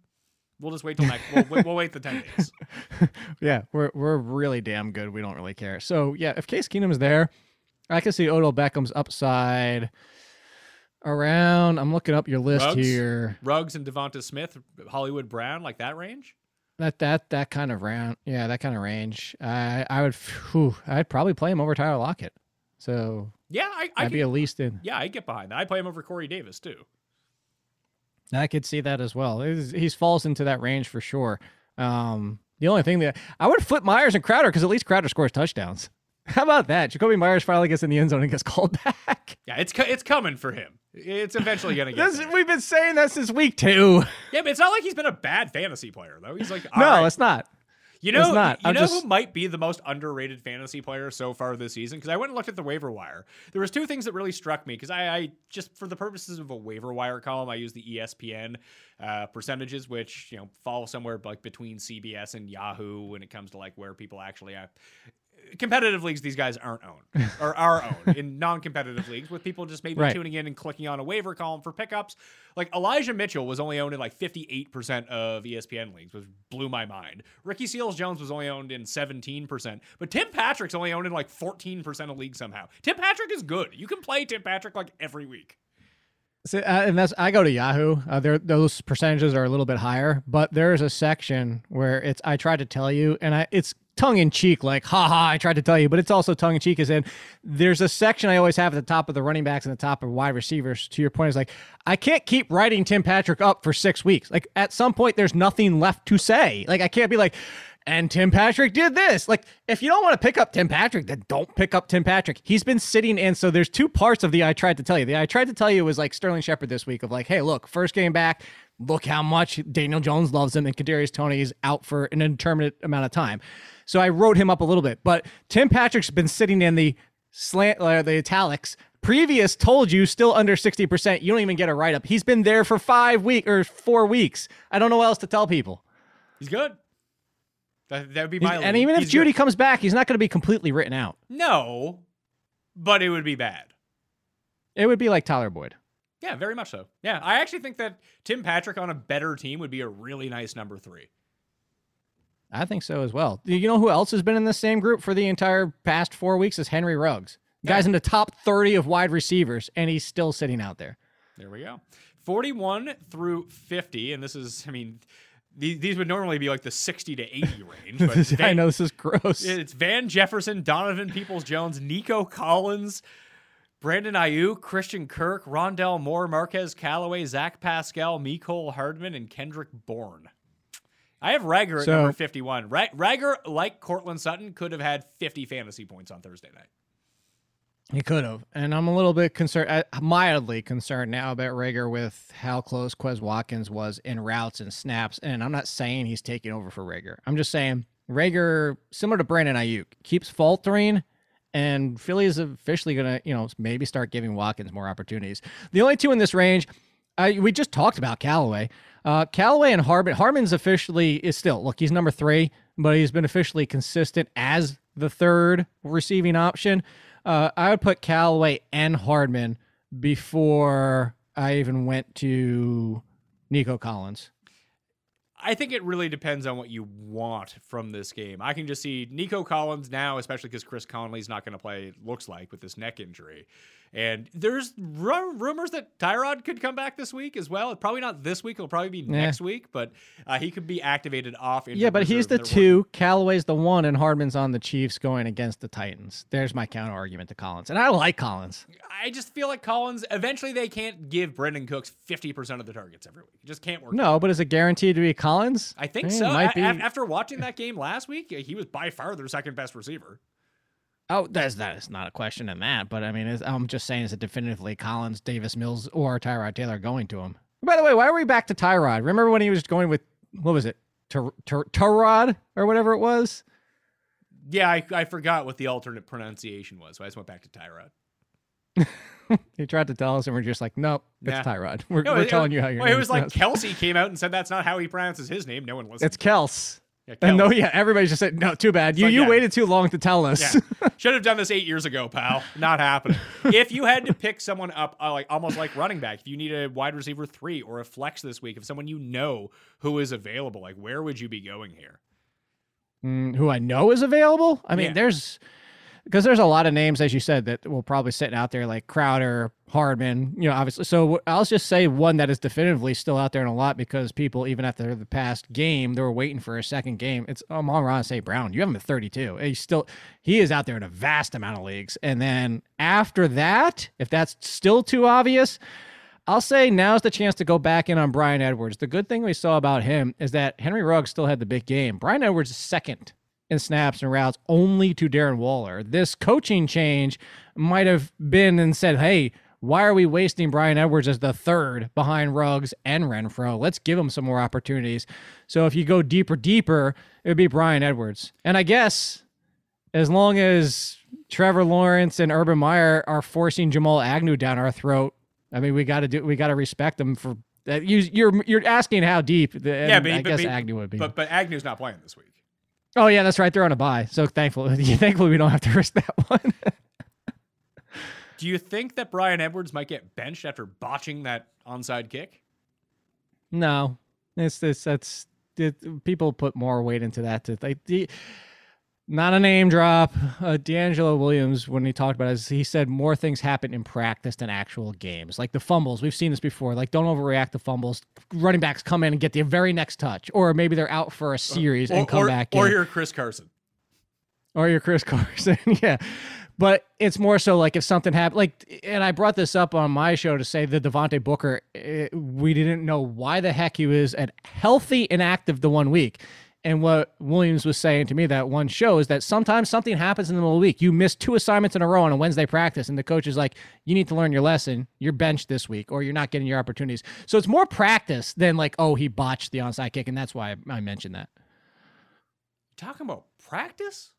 We'll just wait till next. we'll, we'll, wait the ten (laughs) days. yeah, we're we're really damn good. We don't really care. So yeah, if Case Keenum's there, I can see Odell Beckham's upside around. I'm looking up your list Ruggs, here. Ruggs and DeVonta Smith, Hollywood Brown, like that range. That that that kind of round, yeah, that kind of range. I I would, whew, I'd probably play him over Tyler Lockett. So yeah, I, I would be at least in. Yeah, I get behind that. I play him over Corey Davis too. I could see that as well. He falls into that range for sure. Um, the only thing that I would flip Meyers and Crowder because at least Crowder scores touchdowns. How about that? Jakobi Meyers finally gets in the end zone and gets called back. Yeah, it's it's coming for him. It's eventually gonna get. This, we've been saying that since week two. Yeah, but it's not like he's been a bad fantasy player though. He's like no, right. it's not. You know, not. you I'm know just- who might be the most underrated fantasy player so far this season? Because I went and looked at the waiver wire. There was two things that really struck me. Because I, I just for the purposes of a waiver wire column, I use the ESPN uh, percentages, which you know fall somewhere like between CBS and Yahoo when it comes to like where people actually have. Competitive leagues, these guys aren't owned (laughs) or are owned in non-competitive leagues with people just maybe Right. tuning in and clicking on a waiver column for pickups. Like Elijah Mitchell was only owned in like 58% of ESPN leagues, which blew my mind. Ricky Seals Jones was only owned in 17%, but Tim Patrick's only owned in like 14% of leagues somehow. Tim Patrick is good. You can play Tim Patrick like every week. So, uh, and that's I go to Yahoo. Uh, there, those percentages are a little bit higher, but there is a section where it's I tried to tell you, and I it's tongue in cheek, like ha ha, I tried to tell you, but it's also tongue in cheek, is in there's a section I always have at the top of the running backs and the top of wide receivers. To your point, is like I can't keep writing Tim Patrick up for six weeks. Like at some point, there's nothing left to say. Like I can't be like. And Tim Patrick did this. Like, if you don't want to pick up Tim Patrick, then don't pick up Tim Patrick. He's been sitting in. So there's two parts of the I tried to tell you. The I tried to tell you was like Sterling Shepard this week of like, hey, look, first game back, look how much Daniel Jones loves him, and Kadarius Toney is out for an indeterminate amount of time. So I wrote him up a little bit, but Tim Patrick's been sitting in the slant, uh, the italics. Previous told you still under 60%. You don't even get a write up. He's been there for five weeks or four weeks. I don't know what else to tell people. He's good. That, that would be my and lead. even if He's Judy good. comes back, he's not going to be completely written out. No, but it would be bad. It would be like Tyler Boyd. Yeah, very much so. Yeah, I actually think that Tim Patrick on a better team would be a really nice number three. I think so as well. You know who else has been in the same group for the entire past four weeks is Henry Ruggs. Guy's in the top 30 of wide receivers, and he's still sitting out there. There we go. 41 through 50. And this is, I mean, these, these would normally be like the 60 to 80 (laughs) range. But I know this is gross. It's Van Jefferson, Donovan Peoples Jones, Nico Collins, Brandon Aiyuk, Christian Kirk, Rondale Moore, Marquez Callaway, Zach Pascal, Mecole Hardman, and Kendrick Bourne. I have Reagor at So- number 51. Ra- Reagor, like Courtland Sutton, could have had 50 fantasy points on Thursday night. He could have, and I'm a little bit concerned, uh, mildly concerned now about Reagor with how close Quez Watkins was in routes and snaps. And I'm not saying he's taking over for Reagor. I'm just saying Reagor, similar to Brandon Aiyuk, keeps faltering, and Philly is officially gonna, you know, maybe start giving Watkins more opportunities. The only two in this range, I, we just talked about Callaway. Uh, Callaway and Hardman. Hardman's officially is still look. He's number three, but he's been officially consistent as the third receiving option. Uh, I would put Callaway and Hardman before I even went to Nico Collins. I think it really depends on what you want from this game. I can just see Nico Collins now, especially because Chris Conley's not going to play, looks like, with this neck injury. And there's ru- rumors that Tyrod could come back this week as well. Probably not this week. It'll probably be next week, but uh, he could be activated off. Yeah, but he's the. They're working- two. Callaway's the one, and Hardman's on the Chiefs going against the Titans. There's my counter argument to Collins, and I like Collins. I just feel like Collins, eventually they can't give Brandin Cooks 50% of the targets every week. It just can't work. No, but is it guaranteed to be Collins? I think so. it Might A- be. after watching that game last week, he was by far their second best receiver. Oh, that's that is not a question in that, but I mean, I'm just saying, is it definitively Collins, Davis Mills, or Tyrod Taylor going to him? By the way, why are we back to Tyrod? Remember when he was going with what was it, Ty- Ty- Tyrod or whatever it was? Yeah, I, I forgot what the alternate pronunciation was, so I just went back to Tyrod. (laughs) He tried to tell us, and we're just like, nope, it's Nah. Tyrod. We're, No, we're it- telling you how you're. Well, it was like Kelce came out and said that's not how he pronounces his name. No one listened. it's Kels. Yeah, And no, yeah, everybody just said, no, too bad. You like, you yeah. waited too long to tell us. Yeah. (laughs) Should have done this eight years ago, pal. Not happening. if you had to pick someone up, uh, like almost like running back, if you need a wide receiver three or a flex this week, if someone you know who is available, like where would you be going here? Mm, who I know is available. I mean, there's because there's a lot of names, as you said, that will probably sit out there like Crowder, Hardman. You know, obviously. So I'll just say one that is definitively still out there in a lot because people, even after the past game, they were waiting for a second game. It's Amon-Ra St. Brown. You have him at 32. He's still he is out there in a vast amount of leagues. And then after that, if that's still too obvious. I'll say now's the chance to go back in on Bryan Edwards. The good thing we saw about him is that Henry Ruggs still had the big game. Bryan Edwards is second in snaps and routes only to Darren Waller. This coaching change might have been and said, hey, why are we wasting Bryan Edwards as the third behind Ruggs and Renfrow? Let's give him some more opportunities. So if you go deeper, deeper, it would be Bryan Edwards. And I guess as long as Trevor Lawrence and Urban Meyer are forcing Jamal Agnew down our throat, I mean, we got to do, we got to respect them for that. You, you're, you're asking how deep. The, yeah, but I but, guess but, Agnew would be. But, but Agnew's not playing this week. Oh yeah, that's right. They're on a buy, so thankfully, (laughs) thankfully we don't have to risk that one. Do you think that Bryan Edwards might get benched after botching that onside kick? No, it's this. That's it, people put more weight into that. To like the, not a name drop. Uh, DeAngelo Williams, when he talked about it, he said more things happen in practice than actual games. Like the fumbles, we've seen this before. Like don't overreact to fumbles. Running backs come in and get the very next touch, or maybe they're out for a series or, and come or, back. Or in. you're Chris Carson. Or you're Chris (laughs) Carson. yeah but it's more so like if something happened, like, and I brought this up on my show to say that Devontae Booker, it, eh, we didn't know why the heck he was at healthy and active the one week. And what Williams was saying to me that one show is that sometimes something happens in the middle of the week. You miss two assignments in a row on a Wednesday practice, and the coach is like, you need to learn your lesson. You're benched this week, or you're not getting your opportunities. So it's more practice than like, oh, he botched the onside kick. And that's why I mentioned that. Talking about practice?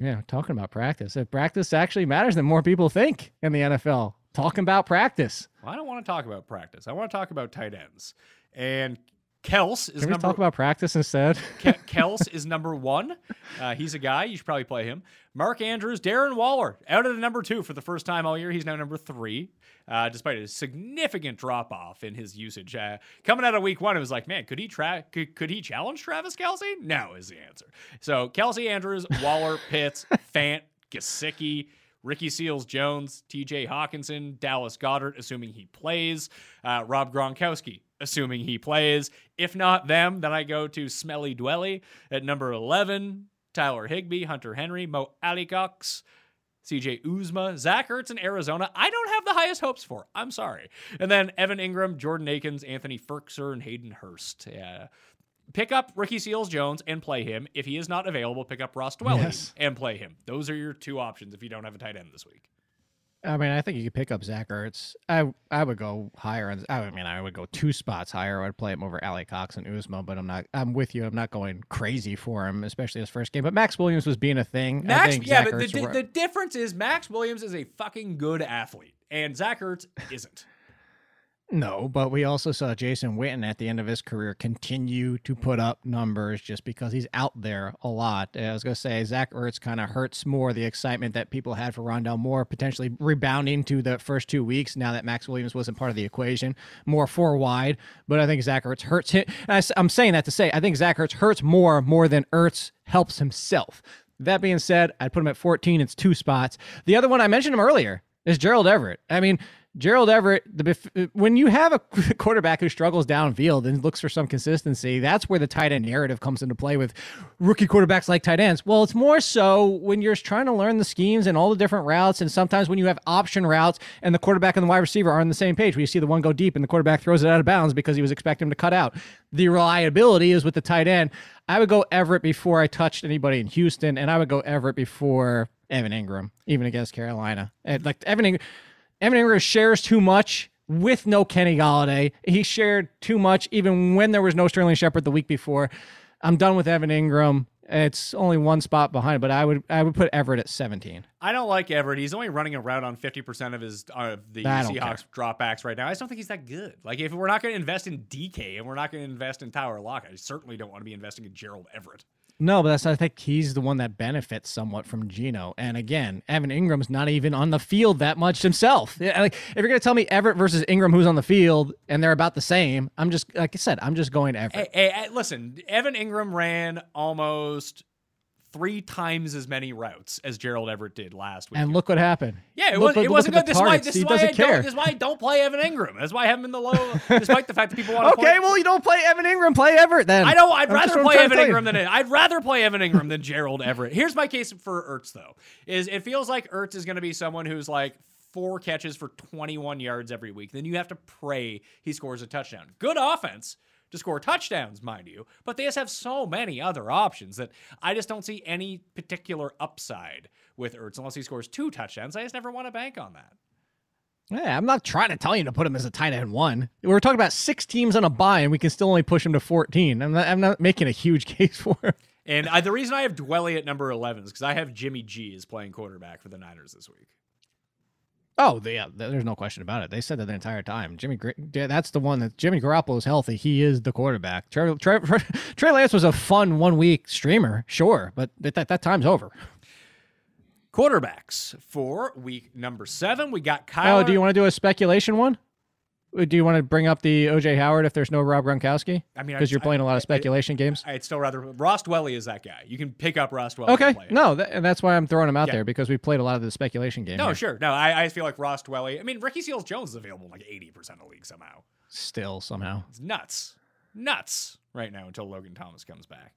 Yeah, talking about practice. If practice actually matters than more people think in the NFL. Talking about practice. Well, I don't want to talk about practice. I want to talk about tight ends. And Kels is Can we number. talk about practice instead? (laughs) Kels is number one. Uh, he's a guy you should probably play him. Mark Andrews, Darren Waller out of the number two for the first time all year. He's now number three, uh, despite a significant drop off in his usage. Uh, coming out of week one, it was like, man, could he tra- could, could he challenge Travis Kelce? No, is the answer. So Kelce Andrews, Waller, (laughs) Pitts, Fant, Gesicki. Ricky Seals Jones, TJ Hockenson, Dallas Goedert, assuming he plays, uh, Rob Gronkowski, assuming he plays. If not them, then I go to Smelly Dwelly at number 11, Tyler Higbee, Hunter Henry, Mo Alie-Cox, CJ Uzomah, Zach Ertz in Arizona. I don't have the highest hopes for. I'm sorry. And then Evan Engram, Jordan Akins, Anthony Firkser, and Hayden Hurst. Yeah. Pick up Ricky Seals Jones and play him. If he is not available, pick up Ross Dwelley yes. and play him. Those are your two options if you don't have a tight end this week. I mean, I think you could pick up Zach Ertz. I I would go higher. On, I mean, I would go two spots higher. I'd play him over Ali Cox and Uzomah, but I'm not. I'm with you. I'm not going crazy for him, especially his first game. But Maxx Williams was being a thing. Max, yeah, Zach but the, the difference is Maxx Williams is a fucking good athlete, and Zach Ertz isn't. No, but we also saw Jason Witten at the end of his career continue to put up numbers just because he's out there a lot. I was going to say Zach Ertz kind of hurts more the excitement that people had for Rondale Moore potentially rebounding to the first two weeks now that Maxx Williams wasn't part of the equation, more four wide. But I think Zach Ertz hurts him. I'm saying that to say I think Zach Ertz hurts more more than Ertz helps himself. That being said, I'd put him at 14. It's two spots. The other one I mentioned him earlier is Gerald Everett. I mean, Gerald Everett, the, when you have a (laughs) quarterback who struggles downfield and looks for some consistency, that's where the tight end narrative comes into play with rookie quarterbacks like tight ends. Well, it's more so when you're trying to learn the schemes and all the different routes, and sometimes when you have option routes and the quarterback and the wide receiver are on the same page, where you see the one go deep and the quarterback throws it out of bounds because he was expecting him to cut out. The reliability is with the tight end. I would go Everett before I touched anybody in Houston, and I would go Everett before Evan Engram, even against Carolina. And like Evan Engram Evan Engram shares too much with no Kenny Golladay. He shared too much even when there was no Sterling Shepard the week before. I'm done with Evan Engram. It's only one spot behind, but I would I would put Everett at 17. I don't like Everett. He's only running around on 50% of his uh, the Seahawks dropbacks right now. I just don't think he's that good. Like if we're not going to invest in DK and we're not going to invest in Tyler Lock, I certainly don't want to be investing in Gerald Everett. No, but that's I think he's the one that benefits somewhat from Geno. And again, Evan Engram's not even on the field that much himself. Like if you're gonna tell me Everett versus Engram who's on the field, and they're about the same, I'm just like I said, I'm just going Everett. Hey, hey, listen, Evan Engram ran almost three times as many routes as Gerald Everett did last week. And look what happened. Yeah, it, was, it wasn't good. This is, why, this, is why I don't, this is why I don't play Evan Engram. That's why I have him in the low, (laughs) despite the fact that people want to Okay, well, you don't play Evan Engram. play Everett then. I know. I'd I'm rather play Evan Engram than I'd rather play Evan Engram than Gerald Everett. Here's my case for Ertz, though, is it feels like Ertz is going to be someone who's like four catches for 21 yards every week. Then you have to pray he scores a touchdown. Good offense to score touchdowns, mind you, but they just have so many other options that I just don't see any particular upside with Ertz unless he scores two touchdowns. I just never want to bank on that. Yeah, I'm not trying to tell you to put him as a tight end one. We're talking about six teams on a buy, and we can still only push him to 14. I'm not, I'm not making a huge (laughs) case for him. And I, the reason I have Dwelly at number 11 is because I have Jimmy G as playing quarterback for the Niners this week. Oh, yeah, there's no question about it. They said that the entire time. Jimmy, that's the one that Jimmy Garoppolo is healthy. He is the quarterback. Trey, Trey, (laughs) Trey Lance was a fun one week streamer, sure, but that, that time's over. Quarterbacks for week number seven, we got Kyle. Oh, do you want to do a speculation one? Uh, do you want to bring up the OJ Howard if there's no Rob Gronkowski? I mean, because you're playing I, a lot of speculation I, games. I'd still rather Ross Dwelley is that guy. You can pick up Ross Dwelley. Okay, no, that, and that's why I'm throwing him out yeah. there because we played a lot of the speculation games. No, here. sure, no, I, I feel like Ross Dwelley. I mean, Ricky Seals Jones is available in like 80 percent of the league somehow. Still somehow, it's nuts, nuts right now until Logan Thomas comes back.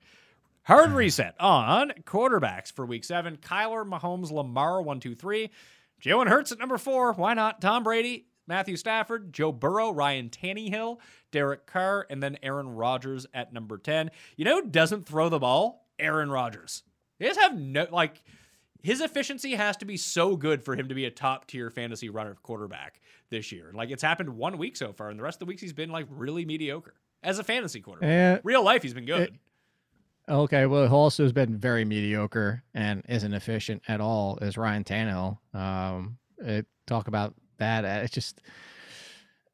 Hard reset on quarterbacks for week seven. Kyler Mahomes, Lamar, one, two, three. Jalen Hurts at number four. Why not? Tom Brady, Matthew Stafford, Joe Burrow, Ryan Tannehill, Derek Carr, and then Aaron Rodgers at number 10. You know who doesn't throw the ball? Aaron Rodgers. He just have no, like, his efficiency has to be so good for him to be a top tier fantasy runner quarterback this year. Like, it's happened one week so far, and the rest of the weeks he's been, like, really mediocre as a fantasy quarterback. Uh, Real life, he's been good. Okay, well, who also has been very mediocre and isn't efficient at all is Ryan Tannehill. Um, it, talk about bad at. It's just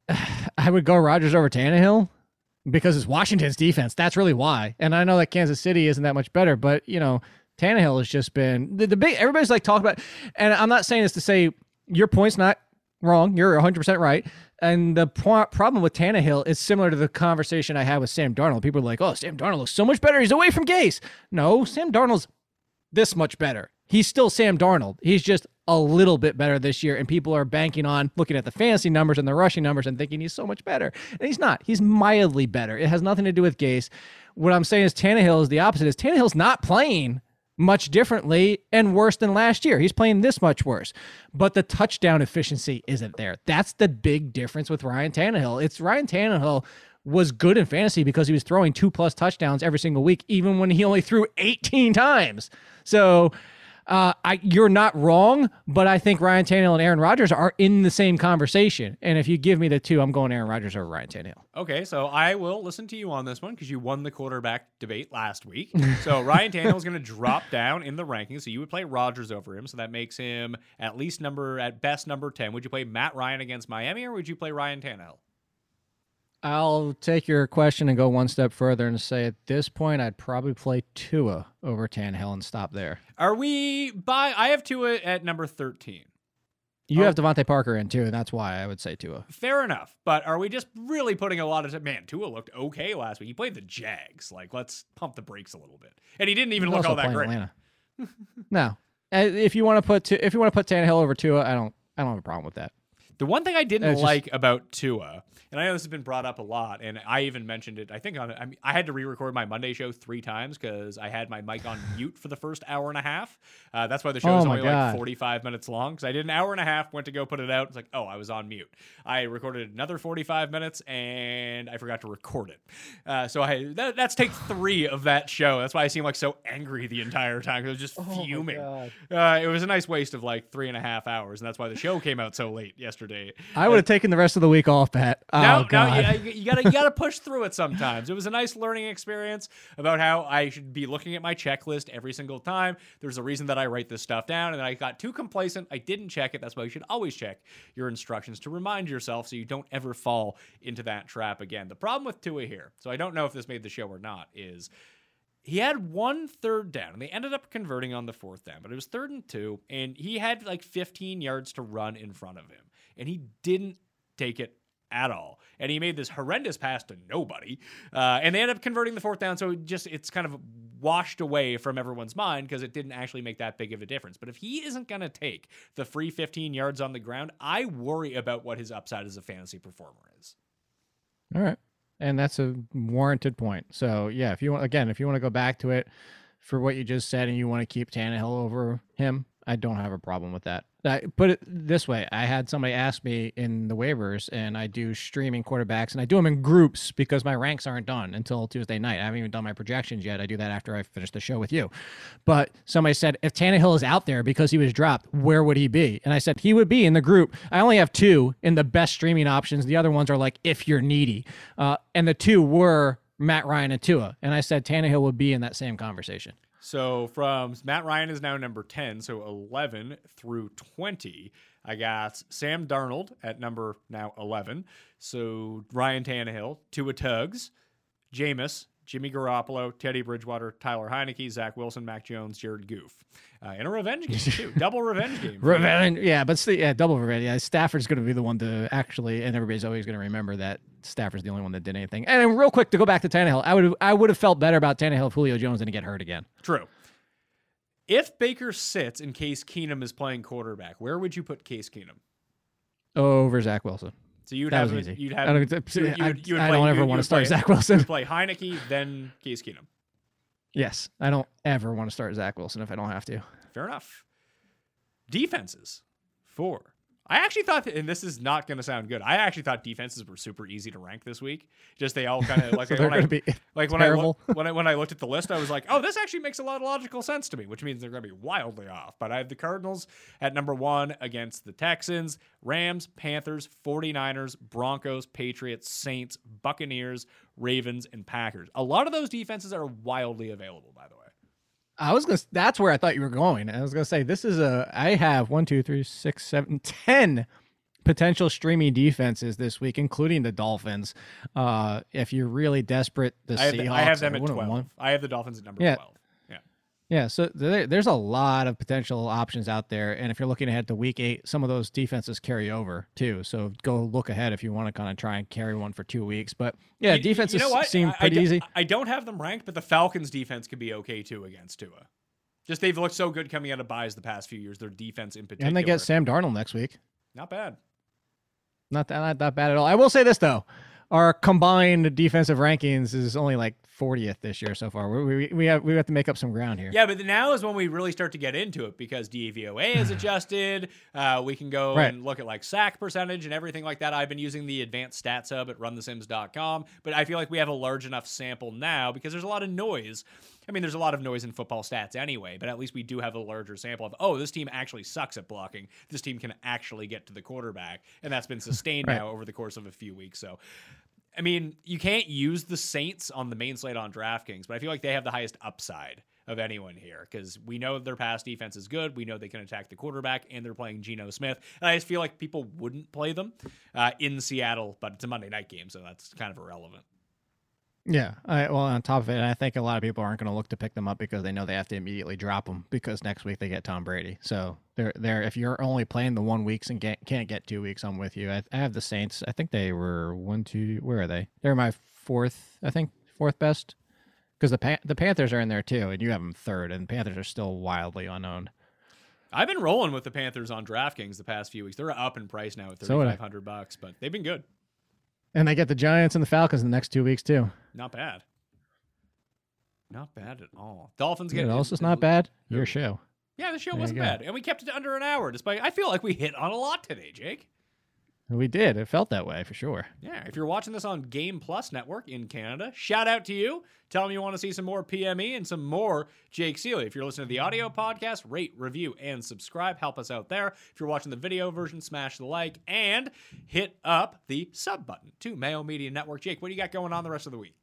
(sighs) I would go Rodgers over Tannehill because it's Washington's defense. That's really why. And I know that Kansas City isn't that much better, but you know, Tannehill has just been the, the big. Everybody's like talking about, and I'm not saying this to say your point's not wrong. You're 100 percent right. And the pro- problem with Tannehill is similar to the conversation I had with Sam Darnold. People are like, "Oh, Sam Darnold looks so much better. He's away from Gase." No, Sam Darnold's this much better. He's still Sam Darnold. He's just a little bit better this year, and people are banking on looking at the fantasy numbers and the rushing numbers and thinking he's so much better. And he's not. He's mildly better. It has nothing to do with Gase. What I'm saying is Tannehill is the opposite. Is Tannehill's not playing much differently and worse than last year. He's playing this much worse, but the touchdown efficiency isn't there. That's the big difference with Ryan Tannehill. It's Ryan Tannehill was good in fantasy because he was throwing two plus touchdowns every single week, even when he only threw 18 times. So uh, I, you're not wrong, but I think Ryan Tannehill and Aaron Rodgers are in the same conversation. And if you give me the two, I'm going Aaron Rodgers over Ryan Tannehill. Okay, so I will listen to you on this one because you won the quarterback debate last week. So (laughs) Ryan Tannehill is going to drop down in the rankings. So you would play Rodgers over him. So that makes him at least number, at best, number 10. Would you play Matt Ryan against Miami or would you play Ryan Tannehill? I'll take your question and go one step further and say at this point I'd probably play Tua over Tannehill and stop there. Are we by? I have Tua at number thirteen. You oh, have DeVante Parker in too, and that's why I would say Tua. Fair enough, but are we just really putting a lot of? Man, Tua looked okay last week. He played the Jags. Like, let's pump the brakes a little bit, and he didn't even look all that great. Atlanta. (laughs) no, uh, if you want to put if you want to put Tannehill over Tua, I don't I don't have a problem with that. The one thing I didn't like about Tua and I know this has been brought up a lot, and I even mentioned it. I think on I, mean, I had to re-record my Monday show three times because I had my mic on (laughs) mute for the first hour and a half. Uh, that's why the show oh is only God. like 45 minutes long because I did an hour and a half, went to go put it out. It's like, oh, I was on mute. I recorded another 45 minutes and I forgot to record it. Uh, so I that, that's take three of that show. That's why I seem like so angry the entire time because I was just oh fuming. Uh, it was a nice waste of like three and a half hours, and that's why the show came out so late yesterday. I would have taken the rest of the week off, Pat. Oh, no, no, you, you, gotta you gotta push through it sometimes. It was a nice learning experience about how I should be looking at my checklist every single time. There's a reason that I write this stuff down, and I got too complacent. I didn't check it. That's why you should always check your instructions to remind yourself so you don't ever fall into that trap again. The problem with Tua here, so I don't know if this made the show or not, is he had one third down and they ended up converting on the fourth down, but it was third and two, and he had like 15 yards to run in front of him, and he didn't take it at all. And he made this horrendous pass to nobody. Uh, and they end up converting the fourth down. So it just it's kind of washed away from everyone's mind because it didn't actually make that big of a difference. But if he isn't going to take the free 15 yards on the ground, I worry about what his upside as a fantasy performer is. All right. And that's a warranted point. So yeah, if you want again, if you want to go back to it for what you just said and you want to keep Tannehill over him, I don't have a problem with that. I put it this way: I had somebody ask me in the waivers, and I do streaming quarterbacks, and I do them in groups because my ranks aren't done until Tuesday night. I haven't even done my projections yet. I do that after I finish the show with you. But somebody said, if Tannehill is out there because he was dropped, where would he be? And I said he would be in the group. I only have two in the best streaming options. The other ones are like if you're needy, uh, and the two were Matt Ryan and Tua. And I said Tannehill would be in that same conversation. So from Matt Ryan is now number 10, so 11 through 20. I got Sam Darnold at number now 11. So Ryan Tannehill, Tua Tugs, Jameis, Jimmy Garoppolo, Teddy Bridgewater, Tyler Heinicke, Zach Wilson, Mac Jones, Jared Goff. Uh, in a revenge game, too. (laughs) double revenge game. Revenge, yeah, but yeah, double revenge. Yeah, Stafford's going to be the one to actually, and everybody's always going to remember that Stafford's the only one that did anything. And real quick to go back to Tannehill, I would I would have felt better about Tannehill if Julio Jones didn't get hurt again. True. If Baker sits in Case Keenum is playing quarterback, where would you put Case Keenum? Over Zach Wilson. So you'd That have was easy. You'd I have. don't, you would- you I, would- you would I play- don't ever want to start play- Zach Wilson. play Heinicke, then Case Keenum. yes, I don't ever want to start Zach Wilson if I don't have to. Fair enough. Defenses. Four. I actually thought, that, and this is not going to sound good. I actually thought defenses were super easy to rank this week. Just they all kind of (laughs) like So when I- going to be like when I, look, when I when I looked at the list, I was like, oh, this actually makes a lot of logical sense to me, which means they're going to be wildly off. But I have the Cardinals at number one against the Texans, Rams, Panthers, 49ers, Broncos, Patriots, Saints, Buccaneers, Ravens, and Packers. A lot of those defenses are wildly available, by the way. I was gonna. That's where I thought you were going. I was gonna say this is a. I have one, two, three, six, seven, (laughs) ten potential streaming defenses this week, including the Dolphins. Uh, if you're really desperate, the I have, Seahawks. I have them I at 12. want- I have the Dolphins at number Yeah. 12. Yeah. So there, there's a lot of potential options out there, and if you're looking ahead to Week Eight, some of those defenses carry over too. So go look ahead if you want to kind of try and carry one for two weeks. But yeah, You- defenses you know what? seem I- I pretty don't- easy. I don't have them ranked, but the Falcons' defense could be okay too against Tua. Just they've looked so good coming out of byes the past few years. Their defense in particular. And they get Sam Darnold next week. not bad. Not that, not that bad at all. I will say this though, our combined defensive rankings is only like 40th this year so far. We we, we have we have to make up some ground here. Yeah, but now is when we really start to get into it because DVOA is (sighs) adjusted. Uh, we can go Right. and look at like sack percentage and everything like that. I've been using the advanced stats hub at runthesims.com, but I feel like we have a large enough sample now because there's a lot of noise. I mean, there's a lot of noise in football stats anyway, but at least we do have a larger sample of, oh, this team actually sucks at blocking. This team can actually get to the quarterback. And that's been sustained Right. now over the course of a few weeks. So, I mean, you can't use the Saints on the main slate on DraftKings, but I feel like they have the highest upside of anyone here because we know their pass defense is good. We know they can attack the quarterback, and they're playing Geno Smith. And I just feel like people wouldn't play them uh, in Seattle, but it's a Monday night game, so that's kind of irrelevant. Yeah. I, well, on top of it, I think a lot of people aren't going to look to pick them up because they know they have to immediately drop them because next week they get Tom Brady. So they're they're if you're only playing the one weeks and get, can't get two weeks, I'm with you. I, I have the Saints. I think they were one, two. Where are they? They're my fourth. I think fourth best because the Pan- the Panthers are in there too, and you have them third, and the Panthers are still wildly unknown. I've been rolling with the Panthers on DraftKings the past few weeks. They're up in price now at So would 3500 bucks, but they've been good. And they get the Giants and the Falcons in the next two weeks too. Not bad. Not bad at all. Dolphins get know, else is not bad. Your show. Yeah, the show There wasn't bad, and we kept it under an hour. Despite, I feel like we hit on a lot today, Jake. We did. It felt that way for sure. Yeah, if you're watching this on Game Plus Network in Canada, shout out to you. Tell them you want to see some more PME and some more Jake Ciely. If you're listening to the audio podcast, rate, review, and subscribe. Help us out there. If you're watching the video version, smash the like and hit up the sub button to Mayo Media Network. Jake, what do you got going on the rest of the week?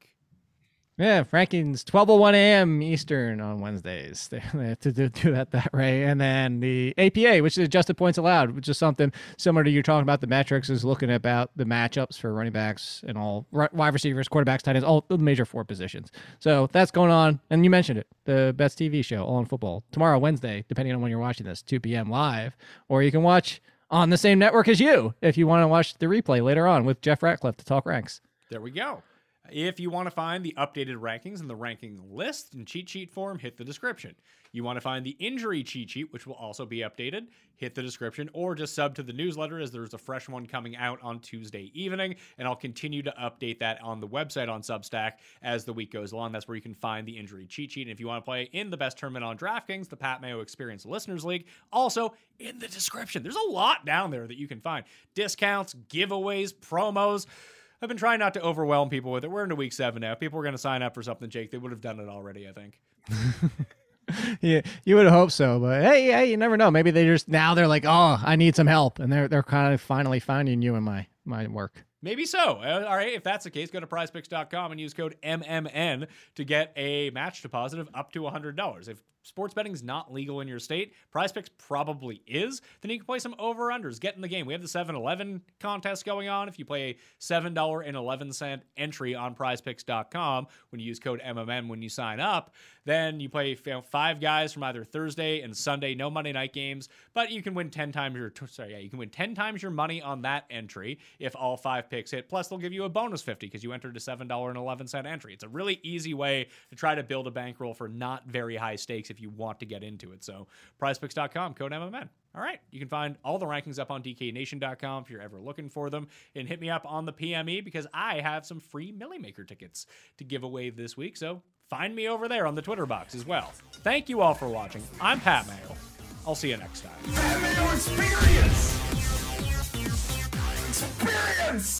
Yeah, Frankie's 12:01 a.m. Eastern on Wednesdays. They (laughs) they have to do, do that that way, and then the APA, which is adjusted points allowed, which is something similar to you talking about the metrics, is looking about the matchups for running backs and all wide receivers, quarterbacks, tight ends, all the major four positions. So that's going on, and you mentioned it, the best TV show, All in Football, tomorrow Wednesday, depending on when you're watching this, 2 p.m. live, or you can watch on the same network as you if you want to watch the replay later on with Jeff Ratcliffe to talk ranks. There we go. If you want to find the updated rankings and the ranking list in cheat sheet form, hit the description. You want to find the injury cheat sheet, which will also be updated, hit the description, or just sub to the newsletter as there's a fresh one coming out on Tuesday evening. And I'll continue to update that on the website on Substack as the week goes along. That's where you can find the injury cheat sheet. And if you want to play in the best tournament on DraftKings, the Pat Mayo Experience Listeners League, also in the description. There's a lot down there that you can find discounts, giveaways, promos. I've been trying not to overwhelm people with it. We're into week seven now. If people were going to sign up for something, Jake, they would have done it already, I think. (laughs) yeah, you would hope so, but hey, hey, you never know. Maybe they just now they're like, oh, I need some help, and they're they're kind of finally finding you in my my work. Maybe so. Uh, all right. If that's the case, go to prizepicks.com and use code MMN to get a match deposit of up to $100. If sports betting is not legal in your state, Prize Picks probably is, then you can play some over unders. Get in the game. We have the 7 Eleven contest going on. If you play a $7.11 entry on prizepicks.com when you use code MMN when you sign up, then you play five guys from either Thursday and Sunday, no Monday night games, but you can win 10 times your sorry, yeah, you can win 10 times your money on that entry if all five picks hit. Plus they'll give you a bonus 50 because you entered a $7.11 entry. It's a really easy way to try to build a bankroll for not very high stakes if you want to get into it. So prizepicks.com, code MMN. All right. You can find all the rankings up on DKNation.com if you're ever looking for them. And hit me up on the PME because I have some free Milly Maker tickets to give away this week. So find me over there on the Twitter box as well. Thank you all for watching. I'm Pat Mayo. I'll see you next time. Experience! Experience!